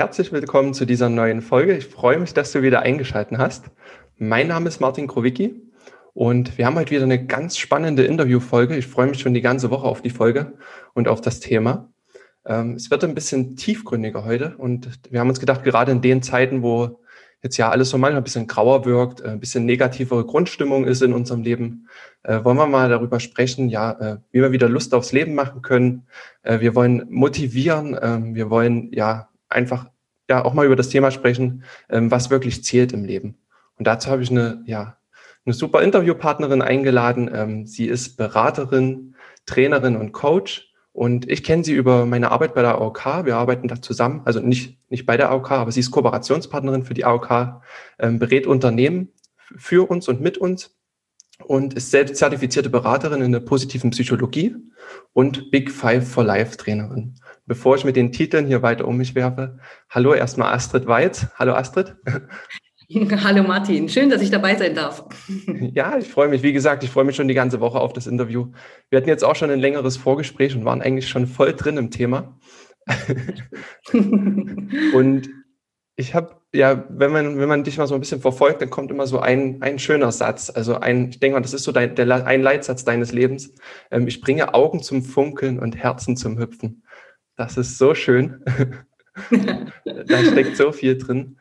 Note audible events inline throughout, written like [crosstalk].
Herzlich willkommen zu dieser neuen Folge. Ich freue mich, dass du wieder eingeschaltet hast. Mein Name ist Martin Krowicki und wir haben heute wieder eine ganz spannende Interviewfolge. Ich freue mich schon die ganze Woche auf die Folge und auf das Thema. Ähm, es wird ein bisschen tiefgründiger heute und wir haben uns gedacht, gerade in den Zeiten, wo jetzt ja alles so manchmal ein bisschen grauer wirkt, äh, ein bisschen negativere Grundstimmung ist in unserem Leben, äh, wollen wir mal darüber sprechen, ja, äh, wie wir wieder Lust aufs Leben machen können. Wir wollen motivieren, ähm, wir wollen ja einfach ja auch mal über das Thema sprechen, ähm, was wirklich zählt im Leben. Und dazu habe ich eine, ja, eine super Interviewpartnerin eingeladen. Ähm, sie ist Beraterin, Trainerin und Coach. Und ich kenne sie über meine Arbeit bei der AOK. Wir arbeiten da zusammen, also nicht, nicht bei der AOK, aber sie ist Kooperationspartnerin für die AOK, ähm, berät Unternehmen für uns und mit uns und ist selbst zertifizierte Beraterin in der positiven Psychologie und Big Five for Life Trainerin. Bevor ich mit den Titeln hier weiter um mich werfe, hallo erstmal Astrid Weiz. Hallo Astrid. [laughs] Hallo Martin, schön, dass ich dabei sein darf. [laughs] Ja, ich freue mich. Wie gesagt, ich freue mich schon die ganze Woche auf das Interview. Wir hatten jetzt auch schon ein längeres Vorgespräch und waren eigentlich schon voll drin im Thema. [laughs] und ich habe, ja, wenn man, wenn man dich mal so ein bisschen verfolgt, dann kommt immer so ein, ein schöner Satz. Also ein, ich denke mal, das ist so dein, der, ein Leitsatz deines Lebens. Ähm, ich bringe Augen zum Funkeln und Herzen zum Hüpfen. Das ist so schön. da steckt so viel drin.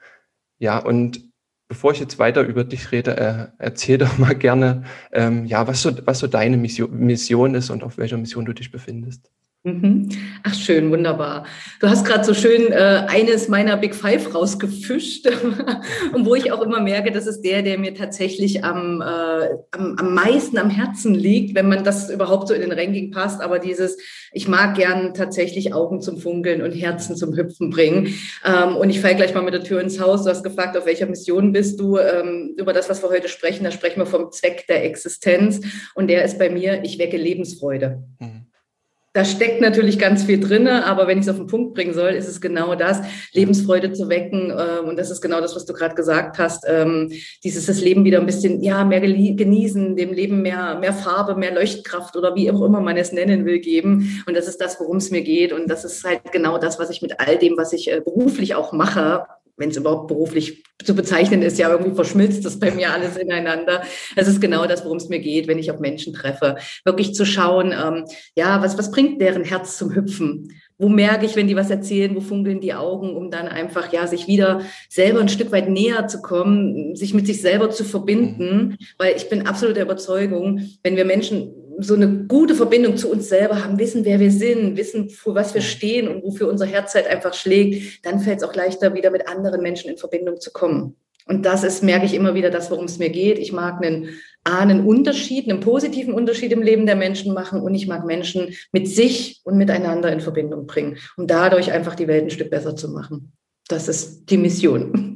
Ja, und bevor ich jetzt weiter über dich rede, äh, erzähl doch mal gerne, ähm, ja, was so, was so deine Mission, Mission ist und auf welcher Mission du dich befindest. Mhm. Ach schön, wunderbar. Du hast gerade so schön äh, eines meiner Big Five rausgefischt [laughs] und wo ich auch immer merke, das ist der, der mir tatsächlich am, äh, am, am meisten am Herzen liegt, wenn man das überhaupt so in den Ranking passt. Aber dieses, ich mag gern tatsächlich Augen zum Funkeln und Herzen zum Hüpfen bringen. Ähm, und ich falle gleich mal mit der Tür ins Haus. Du hast gefragt, auf welcher Mission bist du? Ähm, über das, was wir heute sprechen, da sprechen wir vom Zweck der Existenz. Und der ist bei mir, ich wecke Lebensfreude. Mhm. Da steckt natürlich ganz viel drin, aber wenn ich es auf den Punkt bringen soll, ist es genau das, Lebensfreude zu wecken. Ähm, und das ist genau das, was du gerade gesagt hast. Ähm, dieses das Leben wieder ein bisschen, ja, mehr genießen, dem Leben mehr, mehr Farbe, mehr Leuchtkraft oder wie auch immer man es nennen will, geben. Und das ist das, worum es mir geht. Und das ist halt genau das, was ich mit all dem, was ich äh, beruflich auch mache, wenn es überhaupt beruflich zu bezeichnen ist, ja, irgendwie verschmilzt das bei mir alles ineinander. Es ist genau das, worum es mir geht, wenn ich auf Menschen treffe. Wirklich zu schauen, ähm, ja, was, was bringt deren Herz zum Hüpfen? Wo merke ich, wenn die was erzählen, wo funkeln die Augen, um dann einfach, ja, sich wieder selber ein Stück weit näher zu kommen, sich mit sich selber zu verbinden, weil ich bin absolut der Überzeugung, wenn wir Menschen so eine gute Verbindung zu uns selber haben, wissen, wer wir sind, wissen, für was wir stehen und wofür unser Herz halt einfach schlägt, dann fällt es auch leichter, wieder mit anderen Menschen in Verbindung zu kommen. Und das ist, merke ich immer wieder, das, worum es mir geht. Ich mag einen, einen Unterschied, einen positiven Unterschied im Leben der Menschen machen und ich mag Menschen mit sich und miteinander in Verbindung bringen, um dadurch einfach die Welt ein Stück besser zu machen. Das ist die Mission.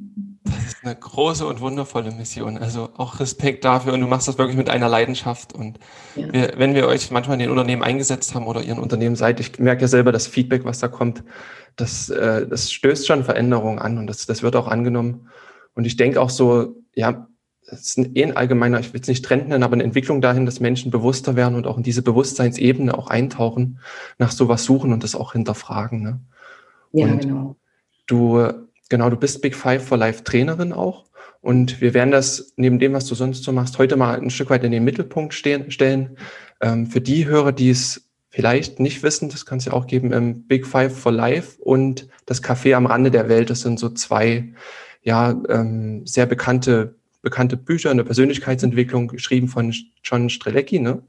Eine große und wundervolle Mission. Also auch Respekt dafür und du machst das wirklich mit einer Leidenschaft. Und ja. wir, wenn wir euch manchmal in den Unternehmen eingesetzt haben oder ihr ein Unternehmen seid, ich merke ja selber das Feedback, was da kommt, das, äh, das stößt schon Veränderungen an und das, das wird auch angenommen. Und ich denke auch so, ja, es ist ein, eh ein allgemeiner, ich will es nicht Trend nennen, aber eine Entwicklung dahin, dass Menschen bewusster werden und auch in diese Bewusstseinsebene auch eintauchen, nach sowas suchen und das auch hinterfragen. Ne? Ja, und genau. Du Genau, du bist Big Five for Life Trainerin auch. Und wir werden das neben dem, was du sonst so machst, heute mal ein Stück weit in den Mittelpunkt stehen, stellen. Ähm, für die Hörer, die es vielleicht nicht wissen, das kann es ja auch geben, ähm, Big Five for Life und das Café am Rande der Welt. Das sind so zwei, ja, ähm, sehr bekannte, bekannte Bücher in der Persönlichkeitsentwicklung, geschrieben von John Strelecki, ne?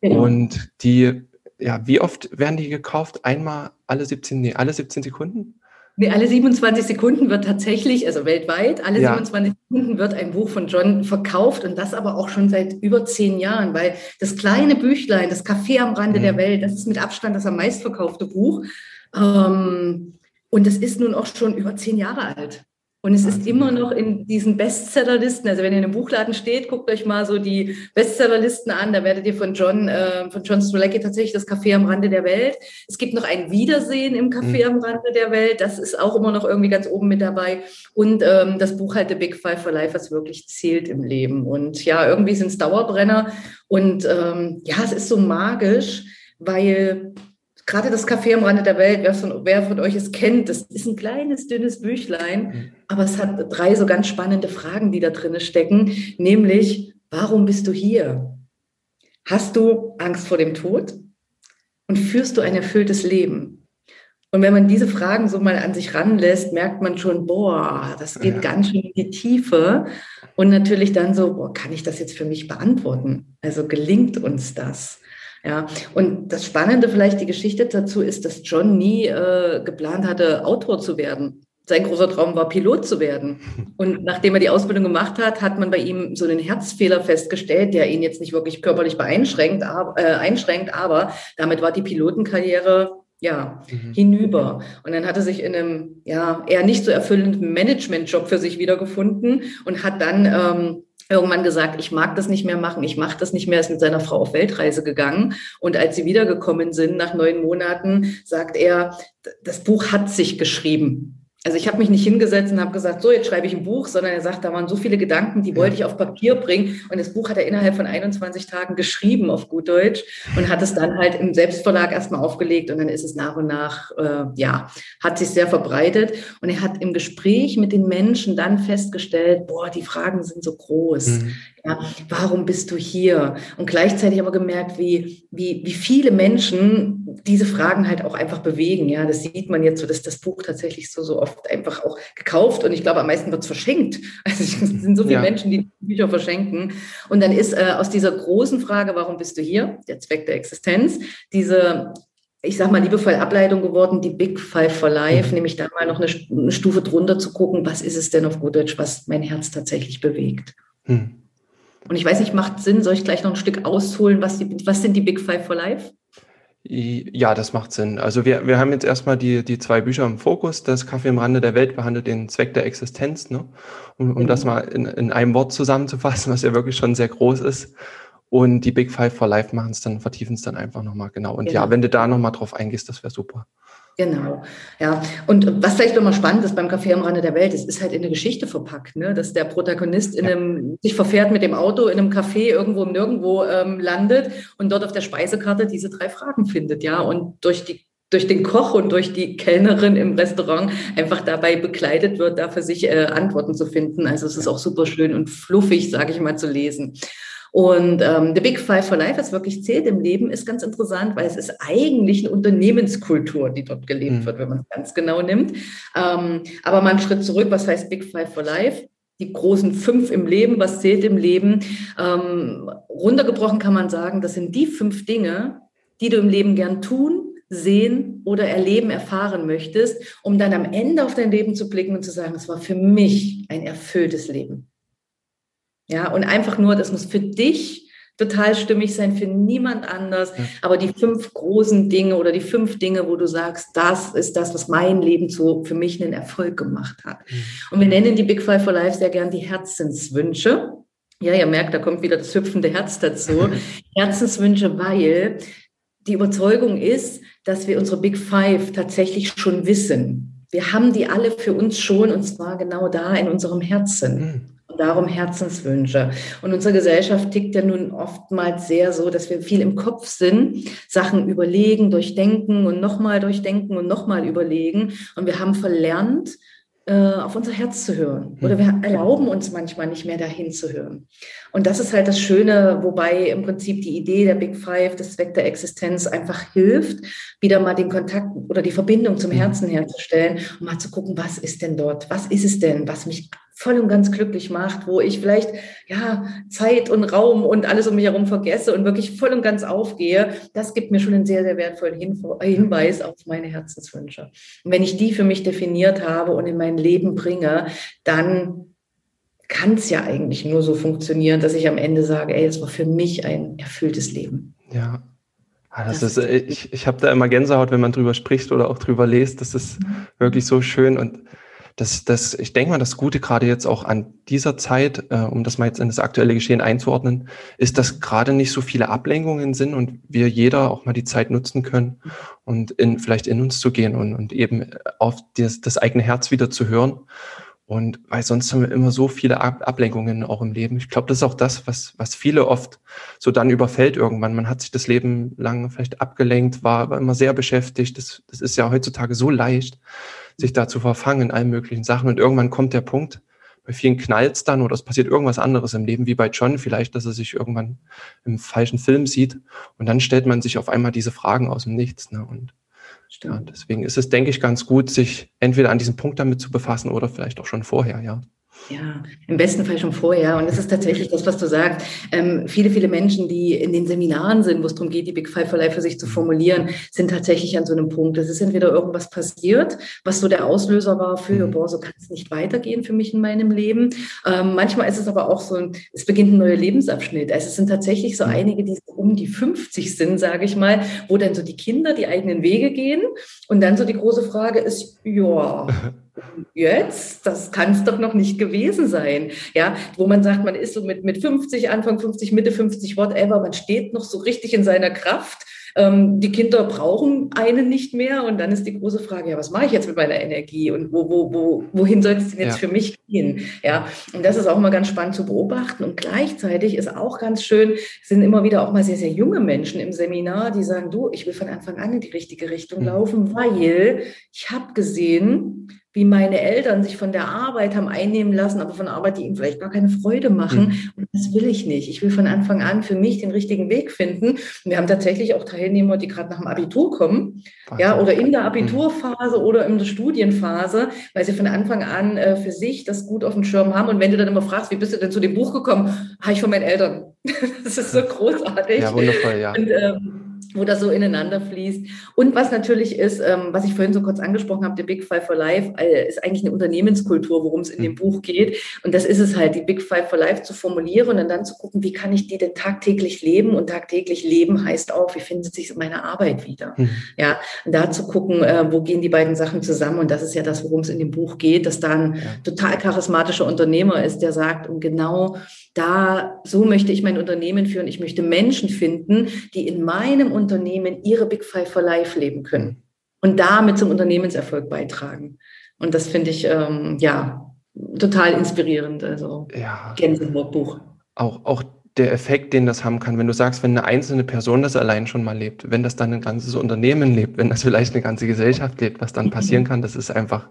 Genau. Und die, ja, wie oft werden die gekauft? Einmal alle 17, nee, alle 17 Sekunden? Nee, alle 27 Sekunden wird tatsächlich, also weltweit, alle ja. 27 Sekunden wird ein Buch von John verkauft und das aber auch schon seit über zehn Jahren, weil das kleine Büchlein, das Café am Rande mhm. der Welt, das ist mit Abstand das am meistverkaufte Buch. Ähm, Und es ist nun auch schon über zehn Jahre alt. Und es ist immer noch in diesen Bestsellerlisten. Also wenn ihr in einem Buchladen steht, guckt euch mal so die Bestsellerlisten an. Da werdet ihr von John, äh, von John Strzelecki tatsächlich das Café am Rande der Welt. Es gibt noch ein Wiedersehen im Café mhm. am Rande der Welt. Das ist auch immer noch irgendwie ganz oben mit dabei. Und ähm, das Buch halt The Big Five for Life, was wirklich zählt im Leben. Und ja, irgendwie sind es Dauerbrenner. Und ähm, ja, es ist so magisch, weil gerade das Café am Rande der Welt, wer von, wer von, euch es kennt, das ist ein kleines, dünnes Büchlein, mhm. aber es hat drei so ganz spannende Fragen, die da drin stecken, nämlich, warum bist du hier? Hast du Angst vor dem Tod? Und führst du ein erfülltes Leben? Und wenn man diese Fragen so mal an sich ranlässt, merkt man schon, boah, das geht ja. ganz schön in die Tiefe. Und natürlich dann so, boah, kann ich das jetzt für mich beantworten? Also gelingt uns das? Ja, und das Spannende vielleicht die Geschichte dazu ist, dass John nie äh, geplant hatte, Autor zu werden. Sein großer Traum war, Pilot zu werden. Und [laughs] nachdem er die Ausbildung gemacht hat, hat man bei ihm so einen Herzfehler festgestellt, der ihn jetzt nicht wirklich körperlich beeinschränkt, aber, äh, einschränkt, aber damit war die Pilotenkarriere ja, mhm. hinüber. Und dann hat er sich in einem ja, eher nicht so erfüllenden Managementjob für sich wiedergefunden und hat dann ähm, irgendwann gesagt, ich mag das nicht mehr machen, ich mache das nicht mehr, ist mit seiner Frau auf Weltreise gegangen. Und als sie wiedergekommen sind, nach neun Monaten, sagt er, das Buch hat sich geschrieben also ich habe mich nicht hingesetzt und habe gesagt, so, jetzt schreibe ich ein Buch, sondern er sagt, da waren so viele Gedanken, die wollte ich auf Papier bringen. Und das Buch hat er innerhalb von 21 Tagen geschrieben auf gut Deutsch und hat es dann halt im Selbstverlag erstmal aufgelegt und dann ist es nach und nach, äh, ja, hat sich sehr verbreitet. Und er hat im Gespräch mit den Menschen dann festgestellt, boah, die Fragen sind so groß. Mhm. Ja, warum bist du hier? Und gleichzeitig aber gemerkt, wie, wie, wie viele Menschen diese Fragen halt auch einfach bewegen. Ja, das sieht man jetzt so, dass das Buch tatsächlich so, so oft einfach auch gekauft und ich glaube, am meisten wird es verschenkt. [laughs] Also es sind so viele ja. Menschen, die Bücher verschenken. Und dann ist äh, aus dieser großen Frage, warum bist du hier? Der Zweck der Existenz, diese ich sag mal, liebevoll Ableitung geworden, die Big Five for Life, mhm. nämlich da mal noch eine, eine, Stufe drunter zu gucken, was ist es denn auf gut Deutsch, was mein Herz tatsächlich bewegt. Hm. Und ich weiß nicht, macht Sinn, soll ich gleich noch ein Stück ausholen, was, die, was sind die Big Five for Life? Ja, das macht Sinn. Also wir, wir haben jetzt erstmal die, die zwei Bücher im Fokus. Das Kaffee im Rande der Welt behandelt den Zweck der Existenz, ne? um, um mhm. das mal in, in einem Wort zusammenzufassen, was ja wirklich schon sehr groß ist. Und die Big Five for Life machen es dann, vertiefen es dann einfach nochmal genau. Und genau. ja, wenn du da nochmal drauf eingehst, das wäre super. Genau, ja. Und was vielleicht nochmal spannend ist beim Café am Rande der Welt, es ist halt in eine Geschichte verpackt, ne? dass der Protagonist in einem, sich verfährt mit dem Auto in einem Café irgendwo im Nirgendwo ähm, landet und dort auf der Speisekarte diese drei Fragen findet, ja. Und durch die durch den Koch und durch die Kellnerin im Restaurant einfach dabei begleitet wird, da für sich äh, Antworten zu finden. Also es ist auch super schön und fluffig, sage ich mal, zu lesen. Und ähm, The Big Five for Life, was wirklich zählt im Leben, ist ganz interessant, weil es ist eigentlich eine Unternehmenskultur, die dort gelebt mhm. wird, wenn man es ganz genau nimmt. Ähm, aber mal einen Schritt zurück, was heißt Big Five for Life? Die großen fünf im Leben, was zählt im Leben? Ähm, runtergebrochen kann man sagen, das sind die fünf Dinge, die du im Leben gern tun, sehen oder erleben, erfahren möchtest, um dann am Ende auf dein Leben zu blicken und zu sagen, es war für mich ein erfülltes Leben. Ja, und einfach nur, das muss für dich total stimmig sein, für niemand anders. Ja. Aber die fünf großen Dinge oder die fünf Dinge, wo du sagst, das ist das, was mein Leben so für mich einen Erfolg gemacht hat. Mhm. Und wir nennen die Big Five for Life sehr gern die Herzenswünsche. Ja, ihr merkt, da kommt wieder das hüpfende Herz dazu. [laughs] Herzenswünsche, weil die Überzeugung ist, dass wir unsere Big Five tatsächlich schon wissen. Wir haben die alle für uns schon und zwar genau da in unserem Herzen. Mhm darum Herzenswünsche. Und unsere Gesellschaft tickt ja nun oftmals sehr so, dass wir viel im Kopf sind, Sachen überlegen, durchdenken und nochmal durchdenken und nochmal überlegen. Und wir haben verlernt, äh, auf unser Herz zu hören. Oder wir erlauben uns manchmal nicht mehr dahin zu hören. Und das ist halt das Schöne, wobei im Prinzip die Idee der Big Five, des Zweck der Existenz einfach hilft, wieder mal den Kontakt oder die Verbindung zum Herzen herzustellen und mal zu gucken, was ist denn dort? Was ist es denn, was mich voll und ganz glücklich macht, wo ich vielleicht ja Zeit und Raum und alles um mich herum vergesse und wirklich voll und ganz aufgehe, das gibt mir schon einen sehr, sehr wertvollen Hinweis auf meine Herzenswünsche. Und wenn ich die für mich definiert habe und in mein Leben bringe, dann kann es ja eigentlich nur so funktionieren, dass ich am Ende sage, ey, es war für mich ein erfülltes Leben. Ja, Ah, das, das ist, ist ich, ich habe da immer Gänsehaut, wenn man drüber spricht oder auch drüber liest. Das ist mhm. wirklich so schön und das, das, ich denke mal, das Gute gerade jetzt auch an dieser Zeit, äh, um das mal jetzt in das aktuelle Geschehen einzuordnen, ist, dass gerade nicht so viele Ablenkungen sind und wir jeder auch mal die Zeit nutzen können und in, vielleicht in uns zu gehen und, und eben auf das, das eigene Herz wieder zu hören. Und weil sonst haben wir immer so viele Ablenkungen auch im Leben. Ich glaube, das ist auch das, was, was viele oft so dann überfällt irgendwann. Man hat sich das Leben lang vielleicht abgelenkt, war, war immer sehr beschäftigt. Das, das ist ja heutzutage so leicht sich da zu verfangen in allen möglichen Sachen. Und irgendwann kommt der Punkt, bei vielen knallt's dann oder es passiert irgendwas anderes im Leben, wie bei John vielleicht, dass er sich irgendwann im falschen Film sieht. Und dann stellt man sich auf einmal diese Fragen aus dem Nichts. Ne? Und ja, deswegen ist es, denke ich, ganz gut, sich entweder an diesem Punkt damit zu befassen oder vielleicht auch schon vorher, ja. Ja, im besten Fall schon vorher. Und es ist tatsächlich das, was du sagst. Ähm, viele, viele Menschen, die in den Seminaren sind, wo es darum geht, die Big Five for Life für sich zu formulieren, sind tatsächlich an so einem Punkt. Es ist entweder irgendwas passiert, was so der Auslöser war für, mhm. boah, so kann es nicht weitergehen für mich in meinem Leben. Ähm, manchmal ist es aber auch so, es beginnt ein neuer Lebensabschnitt. Also es sind tatsächlich so mhm. einige, die um die 50 sind, sage ich mal, wo dann so die Kinder die eigenen Wege gehen. Und dann so die große Frage ist, ja, [laughs] jetzt, das kann es doch noch nicht gewesen sein. Ja, wo man sagt, man ist so mit, mit 50, Anfang 50, Mitte 50, whatever, man steht noch so richtig in seiner Kraft. Ähm, die Kinder brauchen einen nicht mehr und dann ist die große Frage, ja, was mache ich jetzt mit meiner Energie und wo, wo, wo, wohin soll es denn jetzt ja. für mich gehen? Ja, und das ist auch mal ganz spannend zu beobachten und gleichzeitig ist auch ganz schön, sind immer wieder auch mal sehr, sehr junge Menschen im Seminar, die sagen, du, ich will von Anfang an in die richtige Richtung mhm. laufen, weil ich habe gesehen, wie meine Eltern sich von der Arbeit haben einnehmen lassen, aber von Arbeit, die ihnen vielleicht gar keine Freude machen. Mhm. Und das will ich nicht. Ich will von Anfang an für mich den richtigen Weg finden. Und wir haben tatsächlich auch Teilnehmer, die gerade nach dem Abitur kommen, ja, oder in der mhm. Abiturphase mhm. oder in der Studienphase, weil sie von Anfang an äh, für sich das gut auf dem Schirm haben. Und wenn du dann immer fragst, wie bist du denn zu dem Buch gekommen, habe ich von meinen Eltern. [laughs] das ist so großartig. Ja, wundervoll, ja. Und, ähm, wo das so ineinander fließt. Und was natürlich ist, ähm, was ich vorhin so kurz angesprochen habe, der Big Five for Life, äh, ist eigentlich eine Unternehmenskultur, worum es in dem mhm. Buch geht. Und das ist es halt, die Big Five for Life zu formulieren und dann zu gucken, wie kann ich die denn tagtäglich leben? Und tagtäglich leben heißt auch, wie findet sich meine Arbeit wieder? Mhm. Ja, und da zu gucken, äh, wo gehen die beiden Sachen zusammen? Und das ist ja das, worum es in dem Buch geht, dass da ein ja. total charismatischer Unternehmer ist, der sagt, und genau da, so möchte ich mein Unternehmen führen. Ich möchte Menschen finden, die in meinem Unternehmen ihre Big Five for Life leben können und damit zum Unternehmenserfolg beitragen. Und das finde ich, ähm, ja, total inspirierend. Also, ja. Gänsehautbuch. Auch, auch der Effekt, den das haben kann, wenn du sagst, wenn eine einzelne Person das allein schon mal lebt, wenn das dann ein ganzes Unternehmen lebt, wenn das vielleicht eine ganze Gesellschaft lebt, was dann mhm. passieren kann, das ist einfach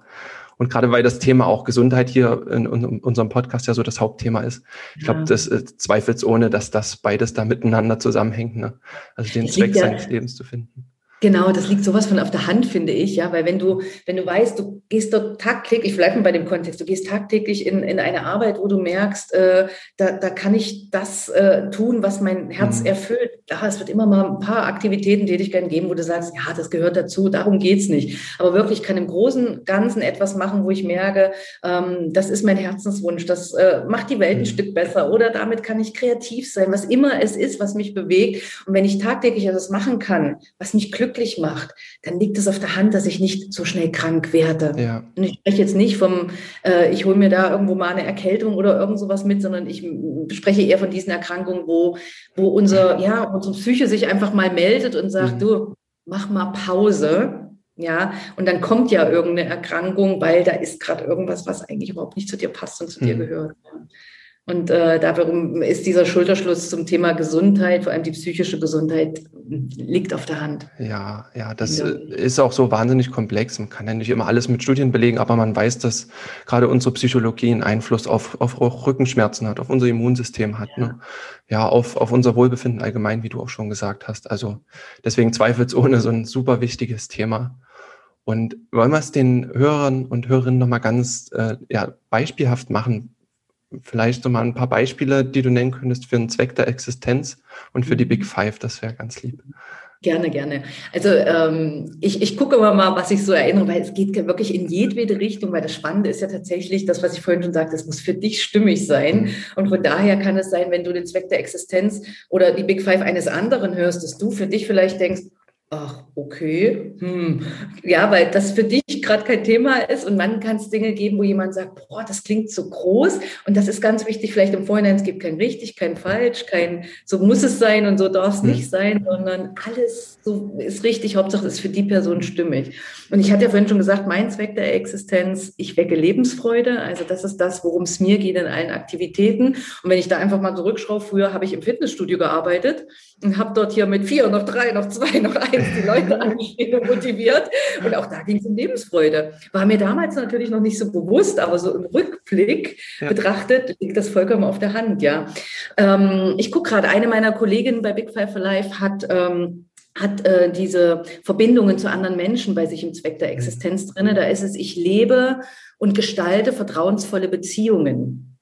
und gerade weil das Thema auch Gesundheit hier in unserem Podcast ja so das Hauptthema ist, ich glaube, ja. das ist zweifelsohne, dass das beides da miteinander zusammenhängt. Ne? Also den Zweck ja, seines Lebens zu finden. Genau, das liegt sowas von auf der Hand, finde ich, ja, weil wenn du, wenn du weißt, du gehst dort tagtäglich, ich bleibe mal bei dem Kontext, du gehst tagtäglich in, in eine Arbeit, wo du merkst, äh, da, da kann ich das äh, tun, was mein Herz mhm. erfüllt. Ja, es wird immer mal ein paar Aktivitäten, Tätigkeiten geben, wo du sagst, ja, das gehört dazu, darum geht's nicht. Aber wirklich kann im Großen Ganzen etwas machen, wo ich merke, ähm, das ist mein Herzenswunsch, das äh, macht die Welt ein mhm. Stück besser oder damit kann ich kreativ sein, was immer es ist, was mich bewegt. Und wenn ich tagtäglich etwas machen kann, was mich glücklich glücklich macht, dann liegt es auf der Hand, dass ich nicht so schnell krank werde. Ja. Und ich spreche jetzt nicht vom, äh, ich hole mir da irgendwo mal eine Erkältung oder irgend sowas mit, sondern ich spreche eher von diesen Erkrankungen, wo, wo unser, ja, unsere Psyche sich einfach mal meldet und sagt, mhm. du, mach mal Pause. Ja, und dann kommt ja irgendeine Erkrankung, weil da ist gerade irgendwas, was eigentlich überhaupt nicht zu dir passt und zu mhm. dir gehört. Und äh, darum ist dieser Schulterschluss zum Thema Gesundheit, vor allem die psychische Gesundheit, liegt auf der Hand. Ja, ja, das ja. ist auch so wahnsinnig komplex. Man kann ja nicht immer alles mit Studien belegen, aber man weiß, dass gerade unsere Psychologie einen Einfluss auf, auf Rückenschmerzen hat, auf unser Immunsystem hat, ja, ne? ja auf, auf unser Wohlbefinden allgemein, wie du auch schon gesagt hast. Also deswegen zweifelsohne so ein super wichtiges Thema. Und wollen wir es den Hörern und Hörerinnen nochmal ganz äh, ja, beispielhaft machen, vielleicht so mal ein paar Beispiele, die du nennen könntest für einen Zweck der Existenz und für die Big Five. Das wäre ganz lieb. Gerne, gerne. Also ähm, ich, ich gucke immer mal, was ich so erinnere, weil es geht wirklich in jedwede Richtung, weil das Spannende ist ja tatsächlich das, was ich vorhin schon sagte, es muss für dich stimmig sein. Mhm. Und von daher kann es sein, wenn du den Zweck der Existenz oder die Big Five eines anderen hörst, dass du für dich vielleicht denkst, Ach, okay. Hm. Ja, weil das für dich gerade kein Thema ist und man kann es Dinge geben, wo jemand sagt, boah, das klingt so groß. Und das ist ganz wichtig, vielleicht im Vorhinein, es gibt kein richtig, kein falsch, kein so muss es sein und so darf es hm. nicht sein, sondern alles so ist richtig. Hauptsache es ist für die Person stimmig. Und ich hatte ja vorhin schon gesagt, mein Zweck der Existenz, ich wecke Lebensfreude. Also das ist das, worum es mir geht in allen Aktivitäten. Und wenn ich da einfach mal zurückschaue, früher habe ich im Fitnessstudio gearbeitet und habe dort hier mit vier, noch drei, noch zwei, noch eins die Leute [laughs] anstehen und motiviert. Und auch da ging es um Lebensfreude. War mir damals natürlich noch nicht so bewusst, aber so im Rückblick ja. betrachtet liegt das vollkommen auf der Hand, ja. Ähm, ich gucke gerade, eine meiner Kolleginnen bei Big Five for Life hat ähm, hat äh, diese Verbindungen zu anderen Menschen bei sich im Zweck der Existenz drinne. Da ist es, ich lebe und gestalte vertrauensvolle Beziehungen.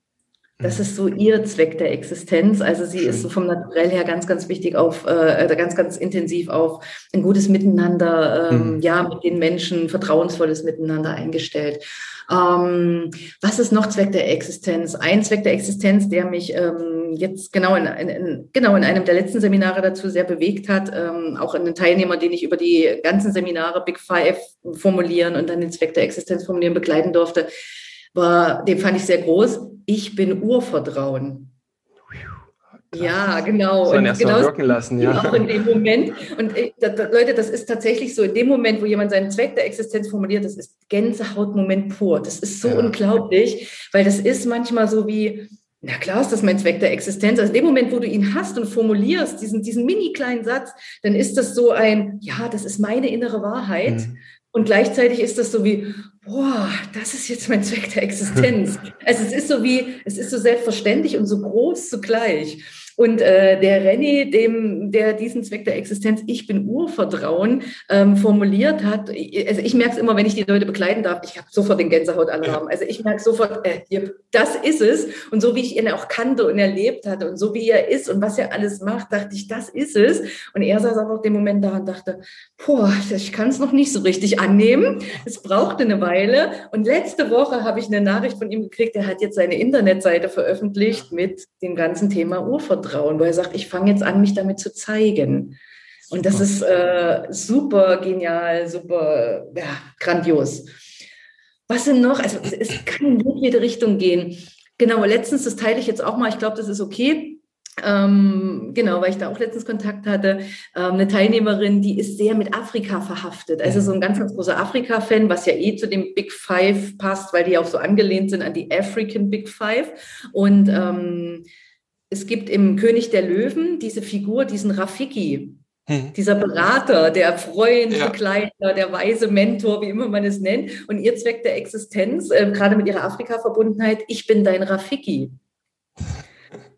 Das ist so ihr Zweck der Existenz. Also sie Schön. ist so vom Naturell her ganz, ganz wichtig auf, äh, ganz, ganz intensiv auf ein gutes Miteinander, ähm, mhm. ja, mit den Menschen, vertrauensvolles Miteinander eingestellt. Ähm, was ist noch Zweck der Existenz? Ein Zweck der Existenz, der mich ähm, jetzt genau in, in, genau in einem der letzten Seminare dazu sehr bewegt hat, ähm, auch in den Teilnehmer, den ich über die ganzen Seminare Big Five formulieren und dann den Zweck der Existenz formulieren begleiten durfte, war, den fand ich sehr groß. Ich bin Urvertrauen. Ja, genau. So erst genau wirken lassen, ja. Auch in dem Moment. Und äh, das, Leute, das ist tatsächlich so, in dem Moment, wo jemand seinen Zweck der Existenz formuliert, das ist Gänsehautmoment pur. Das ist so ja. unglaublich, weil das ist manchmal so wie, na klar ist das mein Zweck der Existenz. Also in dem Moment, wo du ihn hast und formulierst, diesen, diesen mini kleinen Satz, dann ist das so ein, ja, das ist meine innere Wahrheit. Mhm. Und gleichzeitig ist das so wie, boah, das ist jetzt mein Zweck der Existenz. [laughs] Also es ist so wie, es ist so selbstverständlich und so groß zugleich. Und äh, der René, dem, der diesen Zweck der Existenz, ich bin Urvertrauen, ähm, formuliert hat, also ich merke es immer, wenn ich die Leute begleiten darf, ich habe sofort den Gänsehautalarm. Also ich merke sofort, äh, das ist es. Und so wie ich ihn auch kannte und erlebt hatte und so wie er ist und was er alles macht, dachte ich, das ist es. Und er saß aber auch den Moment da und dachte, boah, ich kann es noch nicht so richtig annehmen. Es brauchte eine Weile. Und letzte Woche habe ich eine Nachricht von ihm gekriegt, er hat jetzt seine Internetseite veröffentlicht mit dem ganzen Thema Urvertrauen. Selbstvertrauen, wo er sagt, ich fange jetzt an, mich damit zu zeigen. Und das ist äh, super genial, super ja, grandios. Was sind noch? Also es kann in jede Richtung gehen. Genau, letztens, das teile ich jetzt auch mal, ich glaube, das ist okay. Ähm, genau, weil ich da auch letztens Kontakt hatte, ähm, eine Teilnehmerin, die ist sehr mit Afrika verhaftet. Also so ein ganz, ganz großer Afrika-Fan, was ja eh zu dem Big Five passt, weil die auch so angelehnt sind an die African Big Five. Und ähm, es gibt im König der Löwen diese Figur, diesen Rafiki, hm. dieser Berater, der Freund, ja. Begleiter, der weise Mentor, wie immer man es nennt. Und ihr Zweck der Existenz, äh, gerade mit ihrer Afrika-Verbundenheit, ich bin dein Rafiki.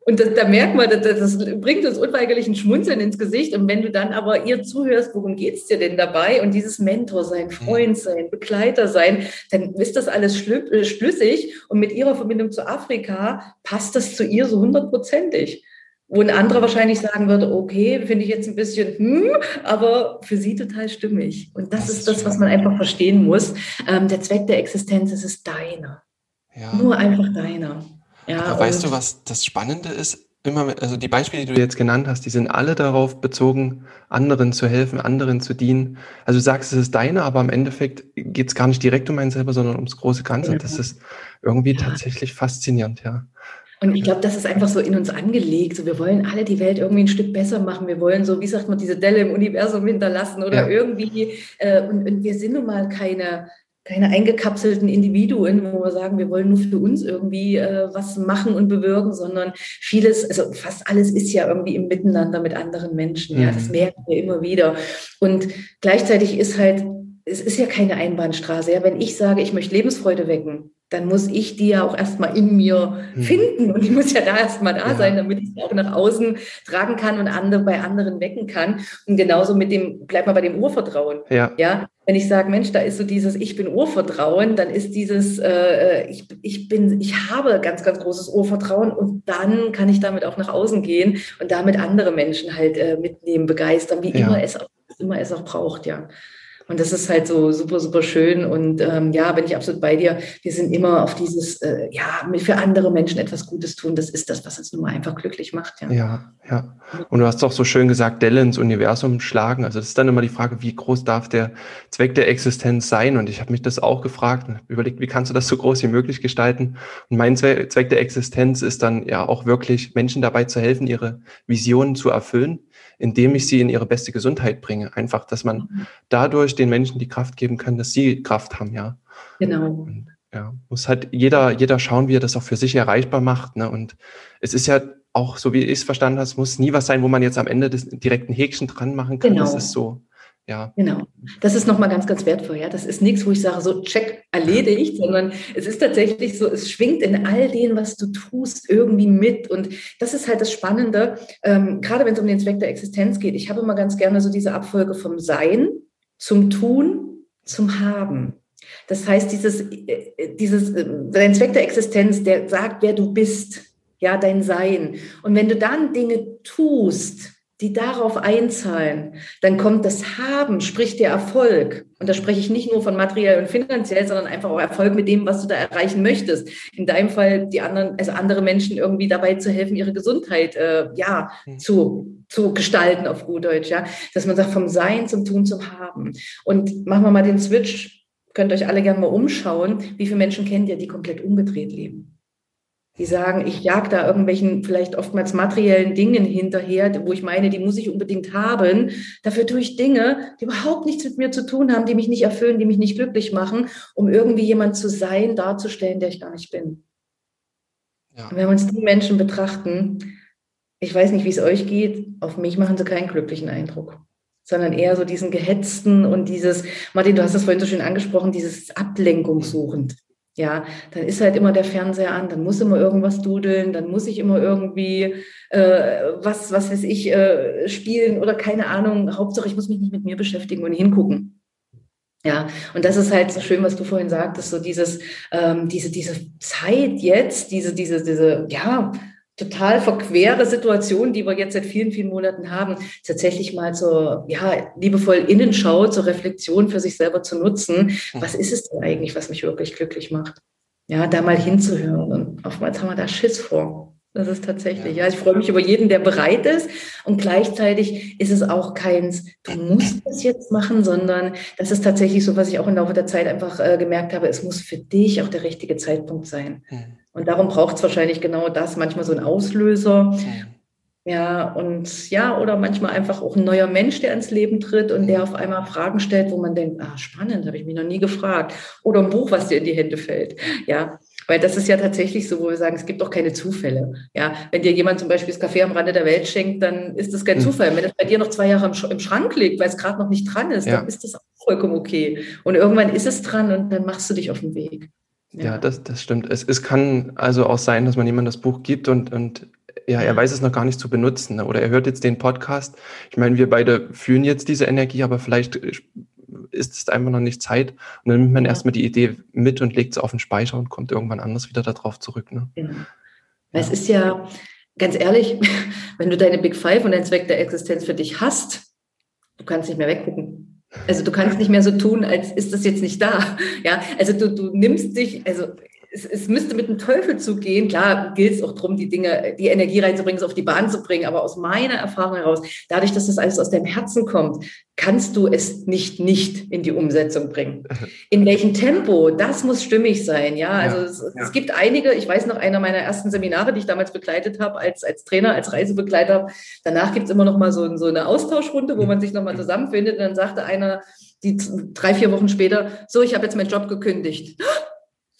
Und das, da merkt man, das, das bringt uns unweigerlich ein Schmunzeln ins Gesicht. Und wenn du dann aber ihr zuhörst, worum geht es dir denn dabei? Und dieses Mentor sein, Freund sein, Begleiter sein, dann ist das alles äh, schlüssig. Und mit ihrer Verbindung zu Afrika passt das zu ihr so hundertprozentig. Wo ein anderer wahrscheinlich sagen würde, okay, finde ich jetzt ein bisschen, hm, aber für sie total stimmig. Und das, das ist das, was man einfach verstehen muss. Ähm, der Zweck der Existenz, es ist deiner. Ja. Nur einfach deiner. Ja, Aber weißt du, was das Spannende ist? Immer, also die Beispiele, die du jetzt genannt hast, die sind alle darauf bezogen, anderen zu helfen, anderen zu dienen. Also du sagst, es ist deine, aber im Endeffekt geht es gar nicht direkt um einen selber, sondern ums große Ganze. Ja. Das ist irgendwie ja. tatsächlich faszinierend, ja. Und ich glaube, das ist einfach so in uns angelegt. So, wir wollen alle die Welt irgendwie ein Stück besser machen. Wir wollen so, wie sagt man, diese Delle im Universum hinterlassen oder ja. irgendwie. Äh, und, und, wir sind nun mal keine keine eingekapselten Individuen, wo wir sagen, wir wollen nur für uns irgendwie äh, was machen und bewirken, sondern vieles, also fast alles ist ja irgendwie im Miteinander mit anderen Menschen. Ja, das mhm. merken wir immer wieder. Und gleichzeitig ist halt, es ist ja keine Einbahnstraße. Ja, wenn ich sage, ich möchte Lebensfreude wecken, dann muss ich die ja auch erstmal in mir mhm. finden und die muss ja da erstmal da ja. sein, damit ich sie auch nach außen tragen kann und andere bei anderen wecken kann. Und genauso mit dem, bleib mal bei dem Urvertrauen. Ja. ja? wenn ich sage, Mensch, da ist so dieses Ich bin Urvertrauen, dann ist dieses äh, ich, ich bin, ich habe ganz, ganz großes Urvertrauen und dann kann ich damit auch nach außen gehen und damit andere Menschen halt äh, mitnehmen, begeistern, wie ja. immer es auch immer es auch braucht, ja. Und das ist halt so super, super schön. Und ähm, ja, bin ich absolut bei dir. Wir sind immer auf dieses, äh, ja, für andere Menschen etwas Gutes tun. Das ist das, was uns nun mal einfach glücklich macht. Ja. ja, ja. Und du hast doch so schön gesagt, Delle ins Universum schlagen. Also das ist dann immer die Frage, wie groß darf der Zweck der Existenz sein? Und ich habe mich das auch gefragt und überlegt, wie kannst du das so groß wie möglich gestalten? Und mein Zweck der Existenz ist dann ja auch wirklich Menschen dabei zu helfen, ihre Visionen zu erfüllen indem ich sie in ihre beste Gesundheit bringe. Einfach, dass man mhm. dadurch den Menschen die Kraft geben kann, dass sie Kraft haben, ja. Genau. Und, ja, muss halt jeder, jeder schauen, wie er das auch für sich erreichbar macht. Ne? Und es ist ja auch, so wie ich es verstanden habe, es muss nie was sein, wo man jetzt am Ende des direkten Häkchen dran machen kann. Genau. Das ist so, ja. Genau. Das ist nochmal ganz, ganz wertvoll. Ja, das ist nichts, wo ich sage, so check erledigt, sondern es ist tatsächlich so, es schwingt in all dem, was du tust, irgendwie mit. Und das ist halt das Spannende, ähm, gerade wenn es um den Zweck der Existenz geht. Ich habe immer ganz gerne so diese Abfolge vom Sein zum Tun zum Haben. Das heißt, dieses, äh, dieses, äh, dein Zweck der Existenz, der sagt, wer du bist, ja, dein Sein. Und wenn du dann Dinge tust, die darauf einzahlen, dann kommt das Haben, sprich der Erfolg. Und da spreche ich nicht nur von materiell und finanziell, sondern einfach auch Erfolg mit dem, was du da erreichen möchtest. In deinem Fall die anderen, also andere Menschen irgendwie dabei zu helfen, ihre Gesundheit äh, ja mhm. zu zu gestalten auf gut Deutsch, ja, dass man sagt vom Sein zum Tun zum Haben. Und machen wir mal den Switch. Könnt euch alle gerne mal umschauen. Wie viele Menschen kennt ihr, die komplett umgedreht leben? Die sagen, ich jag da irgendwelchen vielleicht oftmals materiellen Dingen hinterher, wo ich meine, die muss ich unbedingt haben. Dafür tue ich Dinge, die überhaupt nichts mit mir zu tun haben, die mich nicht erfüllen, die mich nicht glücklich machen, um irgendwie jemand zu sein, darzustellen, der ich gar nicht bin. Ja. Wenn wir uns die Menschen betrachten, ich weiß nicht, wie es euch geht, auf mich machen sie keinen glücklichen Eindruck sondern eher so diesen gehetzten und dieses, Martin, du hast das vorhin so schön angesprochen, dieses Ablenkungssuchend ja, dann ist halt immer der Fernseher an, dann muss immer irgendwas dudeln, dann muss ich immer irgendwie äh, was, was weiß ich, äh, spielen oder keine Ahnung. Hauptsache, ich muss mich nicht mit mir beschäftigen und hingucken. Ja, und das ist halt so schön, was du vorhin sagtest, so dieses, ähm, diese, diese Zeit jetzt, diese, diese, diese, ja, total verquere Situation, die wir jetzt seit vielen, vielen Monaten haben, tatsächlich mal zur, ja, liebevoll Innenschau, zur Reflexion für sich selber zu nutzen. Mhm. Was ist es denn eigentlich, was mich wirklich glücklich macht? Ja, da mal hinzuhören. Und oftmals haben wir da Schiss vor. Das ist tatsächlich, ja, ich freue mich über jeden, der bereit ist. Und gleichzeitig ist es auch keins, du musst das jetzt machen, sondern das ist tatsächlich so, was ich auch im Laufe der Zeit einfach äh, gemerkt habe, es muss für dich auch der richtige Zeitpunkt sein. Mhm. Und darum braucht es wahrscheinlich genau das, manchmal so ein Auslöser. Ja, und ja, oder manchmal einfach auch ein neuer Mensch, der ins Leben tritt und der auf einmal Fragen stellt, wo man denkt, ah, spannend, habe ich mich noch nie gefragt. Oder ein Buch, was dir in die Hände fällt. Ja, weil das ist ja tatsächlich so, wo wir sagen, es gibt auch keine Zufälle. Ja, wenn dir jemand zum Beispiel das Kaffee am Rande der Welt schenkt, dann ist das kein hm. Zufall. Wenn es bei dir noch zwei Jahre im, Schrank liegt, weil es gerade noch nicht dran ist, ja. dann ist das auch vollkommen okay. Und irgendwann ist es dran und dann machst du dich auf den Weg. Ja, ja das, das stimmt. Es, es kann also auch sein, dass man jemandem das Buch gibt und, und ja, er weiß es noch gar nicht zu benutzen. Ne? Oder er hört jetzt den Podcast. Ich meine, wir beide fühlen jetzt diese Energie, aber vielleicht ist es einfach noch nicht Zeit. Und dann nimmt man ja. erstmal die Idee mit und legt sie auf den Speicher und kommt irgendwann anders wieder darauf zurück. Ne? Genau. Es ist ja, ganz ehrlich, [laughs] wenn du deine Big Five und den Zweck der Existenz für dich hast, du kannst nicht mehr weggucken. Also du kannst nicht mehr so tun, als ist das jetzt nicht da. [laughs] Ja, also du, du nimmst dich, also es, es müsste mit dem Teufel zugehen. Klar gilt es auch darum, die Dinge, die Energie reinzubringen, es auf die Bahn zu bringen. Aber aus meiner Erfahrung heraus, dadurch, dass das alles aus deinem Herzen kommt, kannst du es nicht nicht in die Umsetzung bringen. [laughs] In welchem Tempo, das muss stimmig sein. Ja, also ja, es, ja. es, gibt einige, ich weiß noch, einer meiner ersten Seminare, die ich damals begleitet habe, als, als Trainer, als Reisebegleiter. Danach gibt es immer noch mal so, so eine Austauschrunde, wo man sich noch mal zusammenfindet. Und dann sagte einer, die drei, vier Wochen später, so, ich habe jetzt meinen Job gekündigt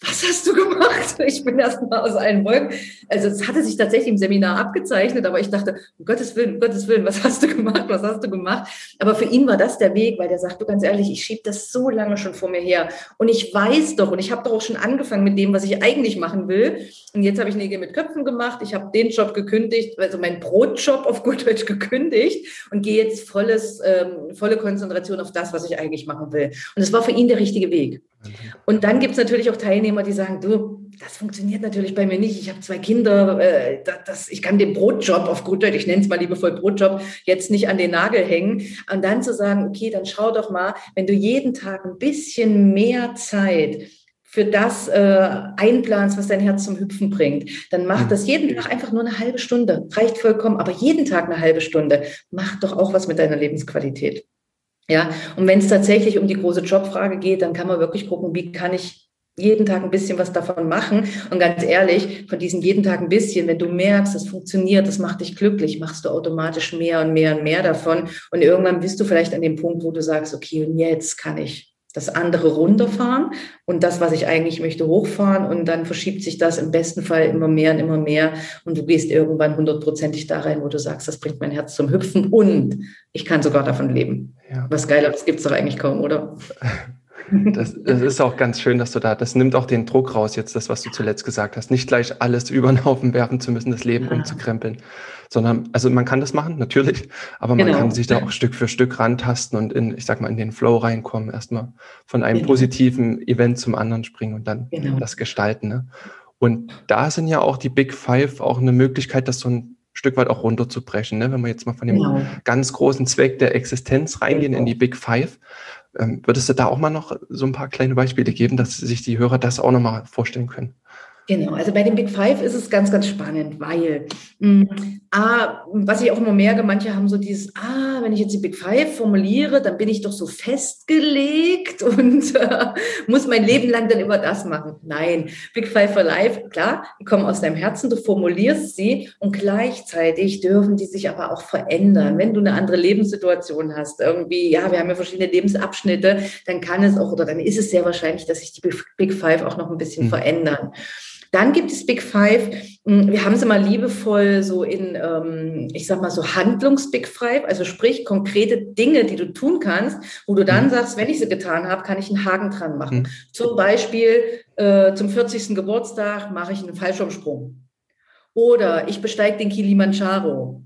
was hast du gemacht? [laughs] Ich bin erst mal aus allen Wolken. Also es hatte sich tatsächlich im Seminar abgezeichnet, aber ich dachte, um Gottes Willen, um Gottes Willen, was hast du gemacht? Was hast du gemacht? Aber für ihn war das der Weg, weil der sagt, du ganz ehrlich, ich schiebe das so lange schon vor mir her. Und ich weiß doch, und ich habe doch auch schon angefangen mit dem, was ich eigentlich machen will. Und jetzt habe ich Nägel mit Köpfen gemacht. Ich habe den Job gekündigt, also meinen Brotjob auf gut Deutsch gekündigt und gehe jetzt volles, ähm, volle Konzentration auf das, was ich eigentlich machen will. Und es war für ihn der richtige Weg. Und dann gibt es natürlich auch Teilnehmer, die sagen, du, das funktioniert natürlich bei mir nicht. Ich habe zwei Kinder, äh, das, ich kann den Brotjob auf gut Deutsch, ich nenne es mal liebevoll Brotjob, jetzt nicht an den Nagel hängen. Und dann zu sagen, okay, dann schau doch mal, wenn du jeden Tag ein bisschen mehr Zeit für das äh, einplanst, was dein Herz zum Hüpfen bringt, dann mach mhm. das jeden Tag einfach nur eine halbe Stunde. Reicht vollkommen, aber jeden Tag eine halbe Stunde. Macht doch auch was mit deiner Lebensqualität. Ja, und wenn es tatsächlich um die große Jobfrage geht, dann kann man wirklich gucken, wie kann ich jeden Tag ein bisschen was davon machen. Und ganz ehrlich, von diesem jeden Tag ein bisschen, wenn du merkst, das funktioniert, das macht dich glücklich, machst du automatisch mehr und mehr und mehr davon. Und irgendwann bist du vielleicht an dem Punkt, wo du sagst, okay, und jetzt kann ich das andere runterfahren und das, was ich eigentlich möchte, hochfahren. Und dann verschiebt sich das im besten Fall immer mehr und immer mehr. Und du gehst irgendwann hundertprozentig da rein, wo du sagst, das bringt mein Herz zum Hüpfen und ich kann sogar davon leben. Ja. Was geileres gibt es doch eigentlich kaum, oder? [laughs] Das, das, ist auch ganz schön, dass du da, das nimmt auch den Druck raus, jetzt das, was du zuletzt gesagt hast. Nicht gleich alles [laughs] über den Haufen werfen zu müssen, das Leben ja. umzukrempeln, sondern, also man kann das machen, natürlich, aber man genau. kann sich da auch Stück für Stück rantasten und in, ich sag mal, in den Flow reinkommen, erstmal von einem genau. positiven Event zum anderen springen und dann genau. das gestalten. Ne? Und da sind ja auch die Big Five auch eine Möglichkeit, das so ein Stück weit auch runterzubrechen. Ne? Wenn wir jetzt mal von dem genau. ganz großen Zweck der Existenz reingehen in die Big Five, ähm, würdest du da auch mal noch so ein paar kleine Beispiele geben, dass sich die Hörer das auch nochmal vorstellen können? Genau, also bei den Big Five ist es ganz, ganz spannend, weil mh, mm, A, was ich auch immer merke, manche haben so dieses, ah, wenn ich jetzt die Big Five formuliere, dann bin ich doch so festgelegt [laughs] und äh, muss mein Leben lang dann immer das machen. Nein, Big Five for Life, klar, die kommen aus deinem Herzen, du formulierst sie und gleichzeitig dürfen die sich aber auch verändern. Wenn du eine andere Lebenssituation hast, irgendwie, ja, wir haben ja verschiedene Lebensabschnitte, dann kann es auch oder dann ist es sehr wahrscheinlich, dass sich die Big Five auch noch ein bisschen mhm. verändern. Dann gibt es Big Five. Hm, wir haben sie mal liebevoll so in, ähm, ich sag mal so Handlungs-Big Five, also sprich konkrete Dinge, die du tun kannst, wo du dann mhm. sagst, wenn ich sie getan habe, kann ich einen Haken dran machen. Mhm. Zum Beispiel äh, zum 40. Geburtstag mache ich einen Fallschirmsprung. Oder ich besteige den Kilimanjaro.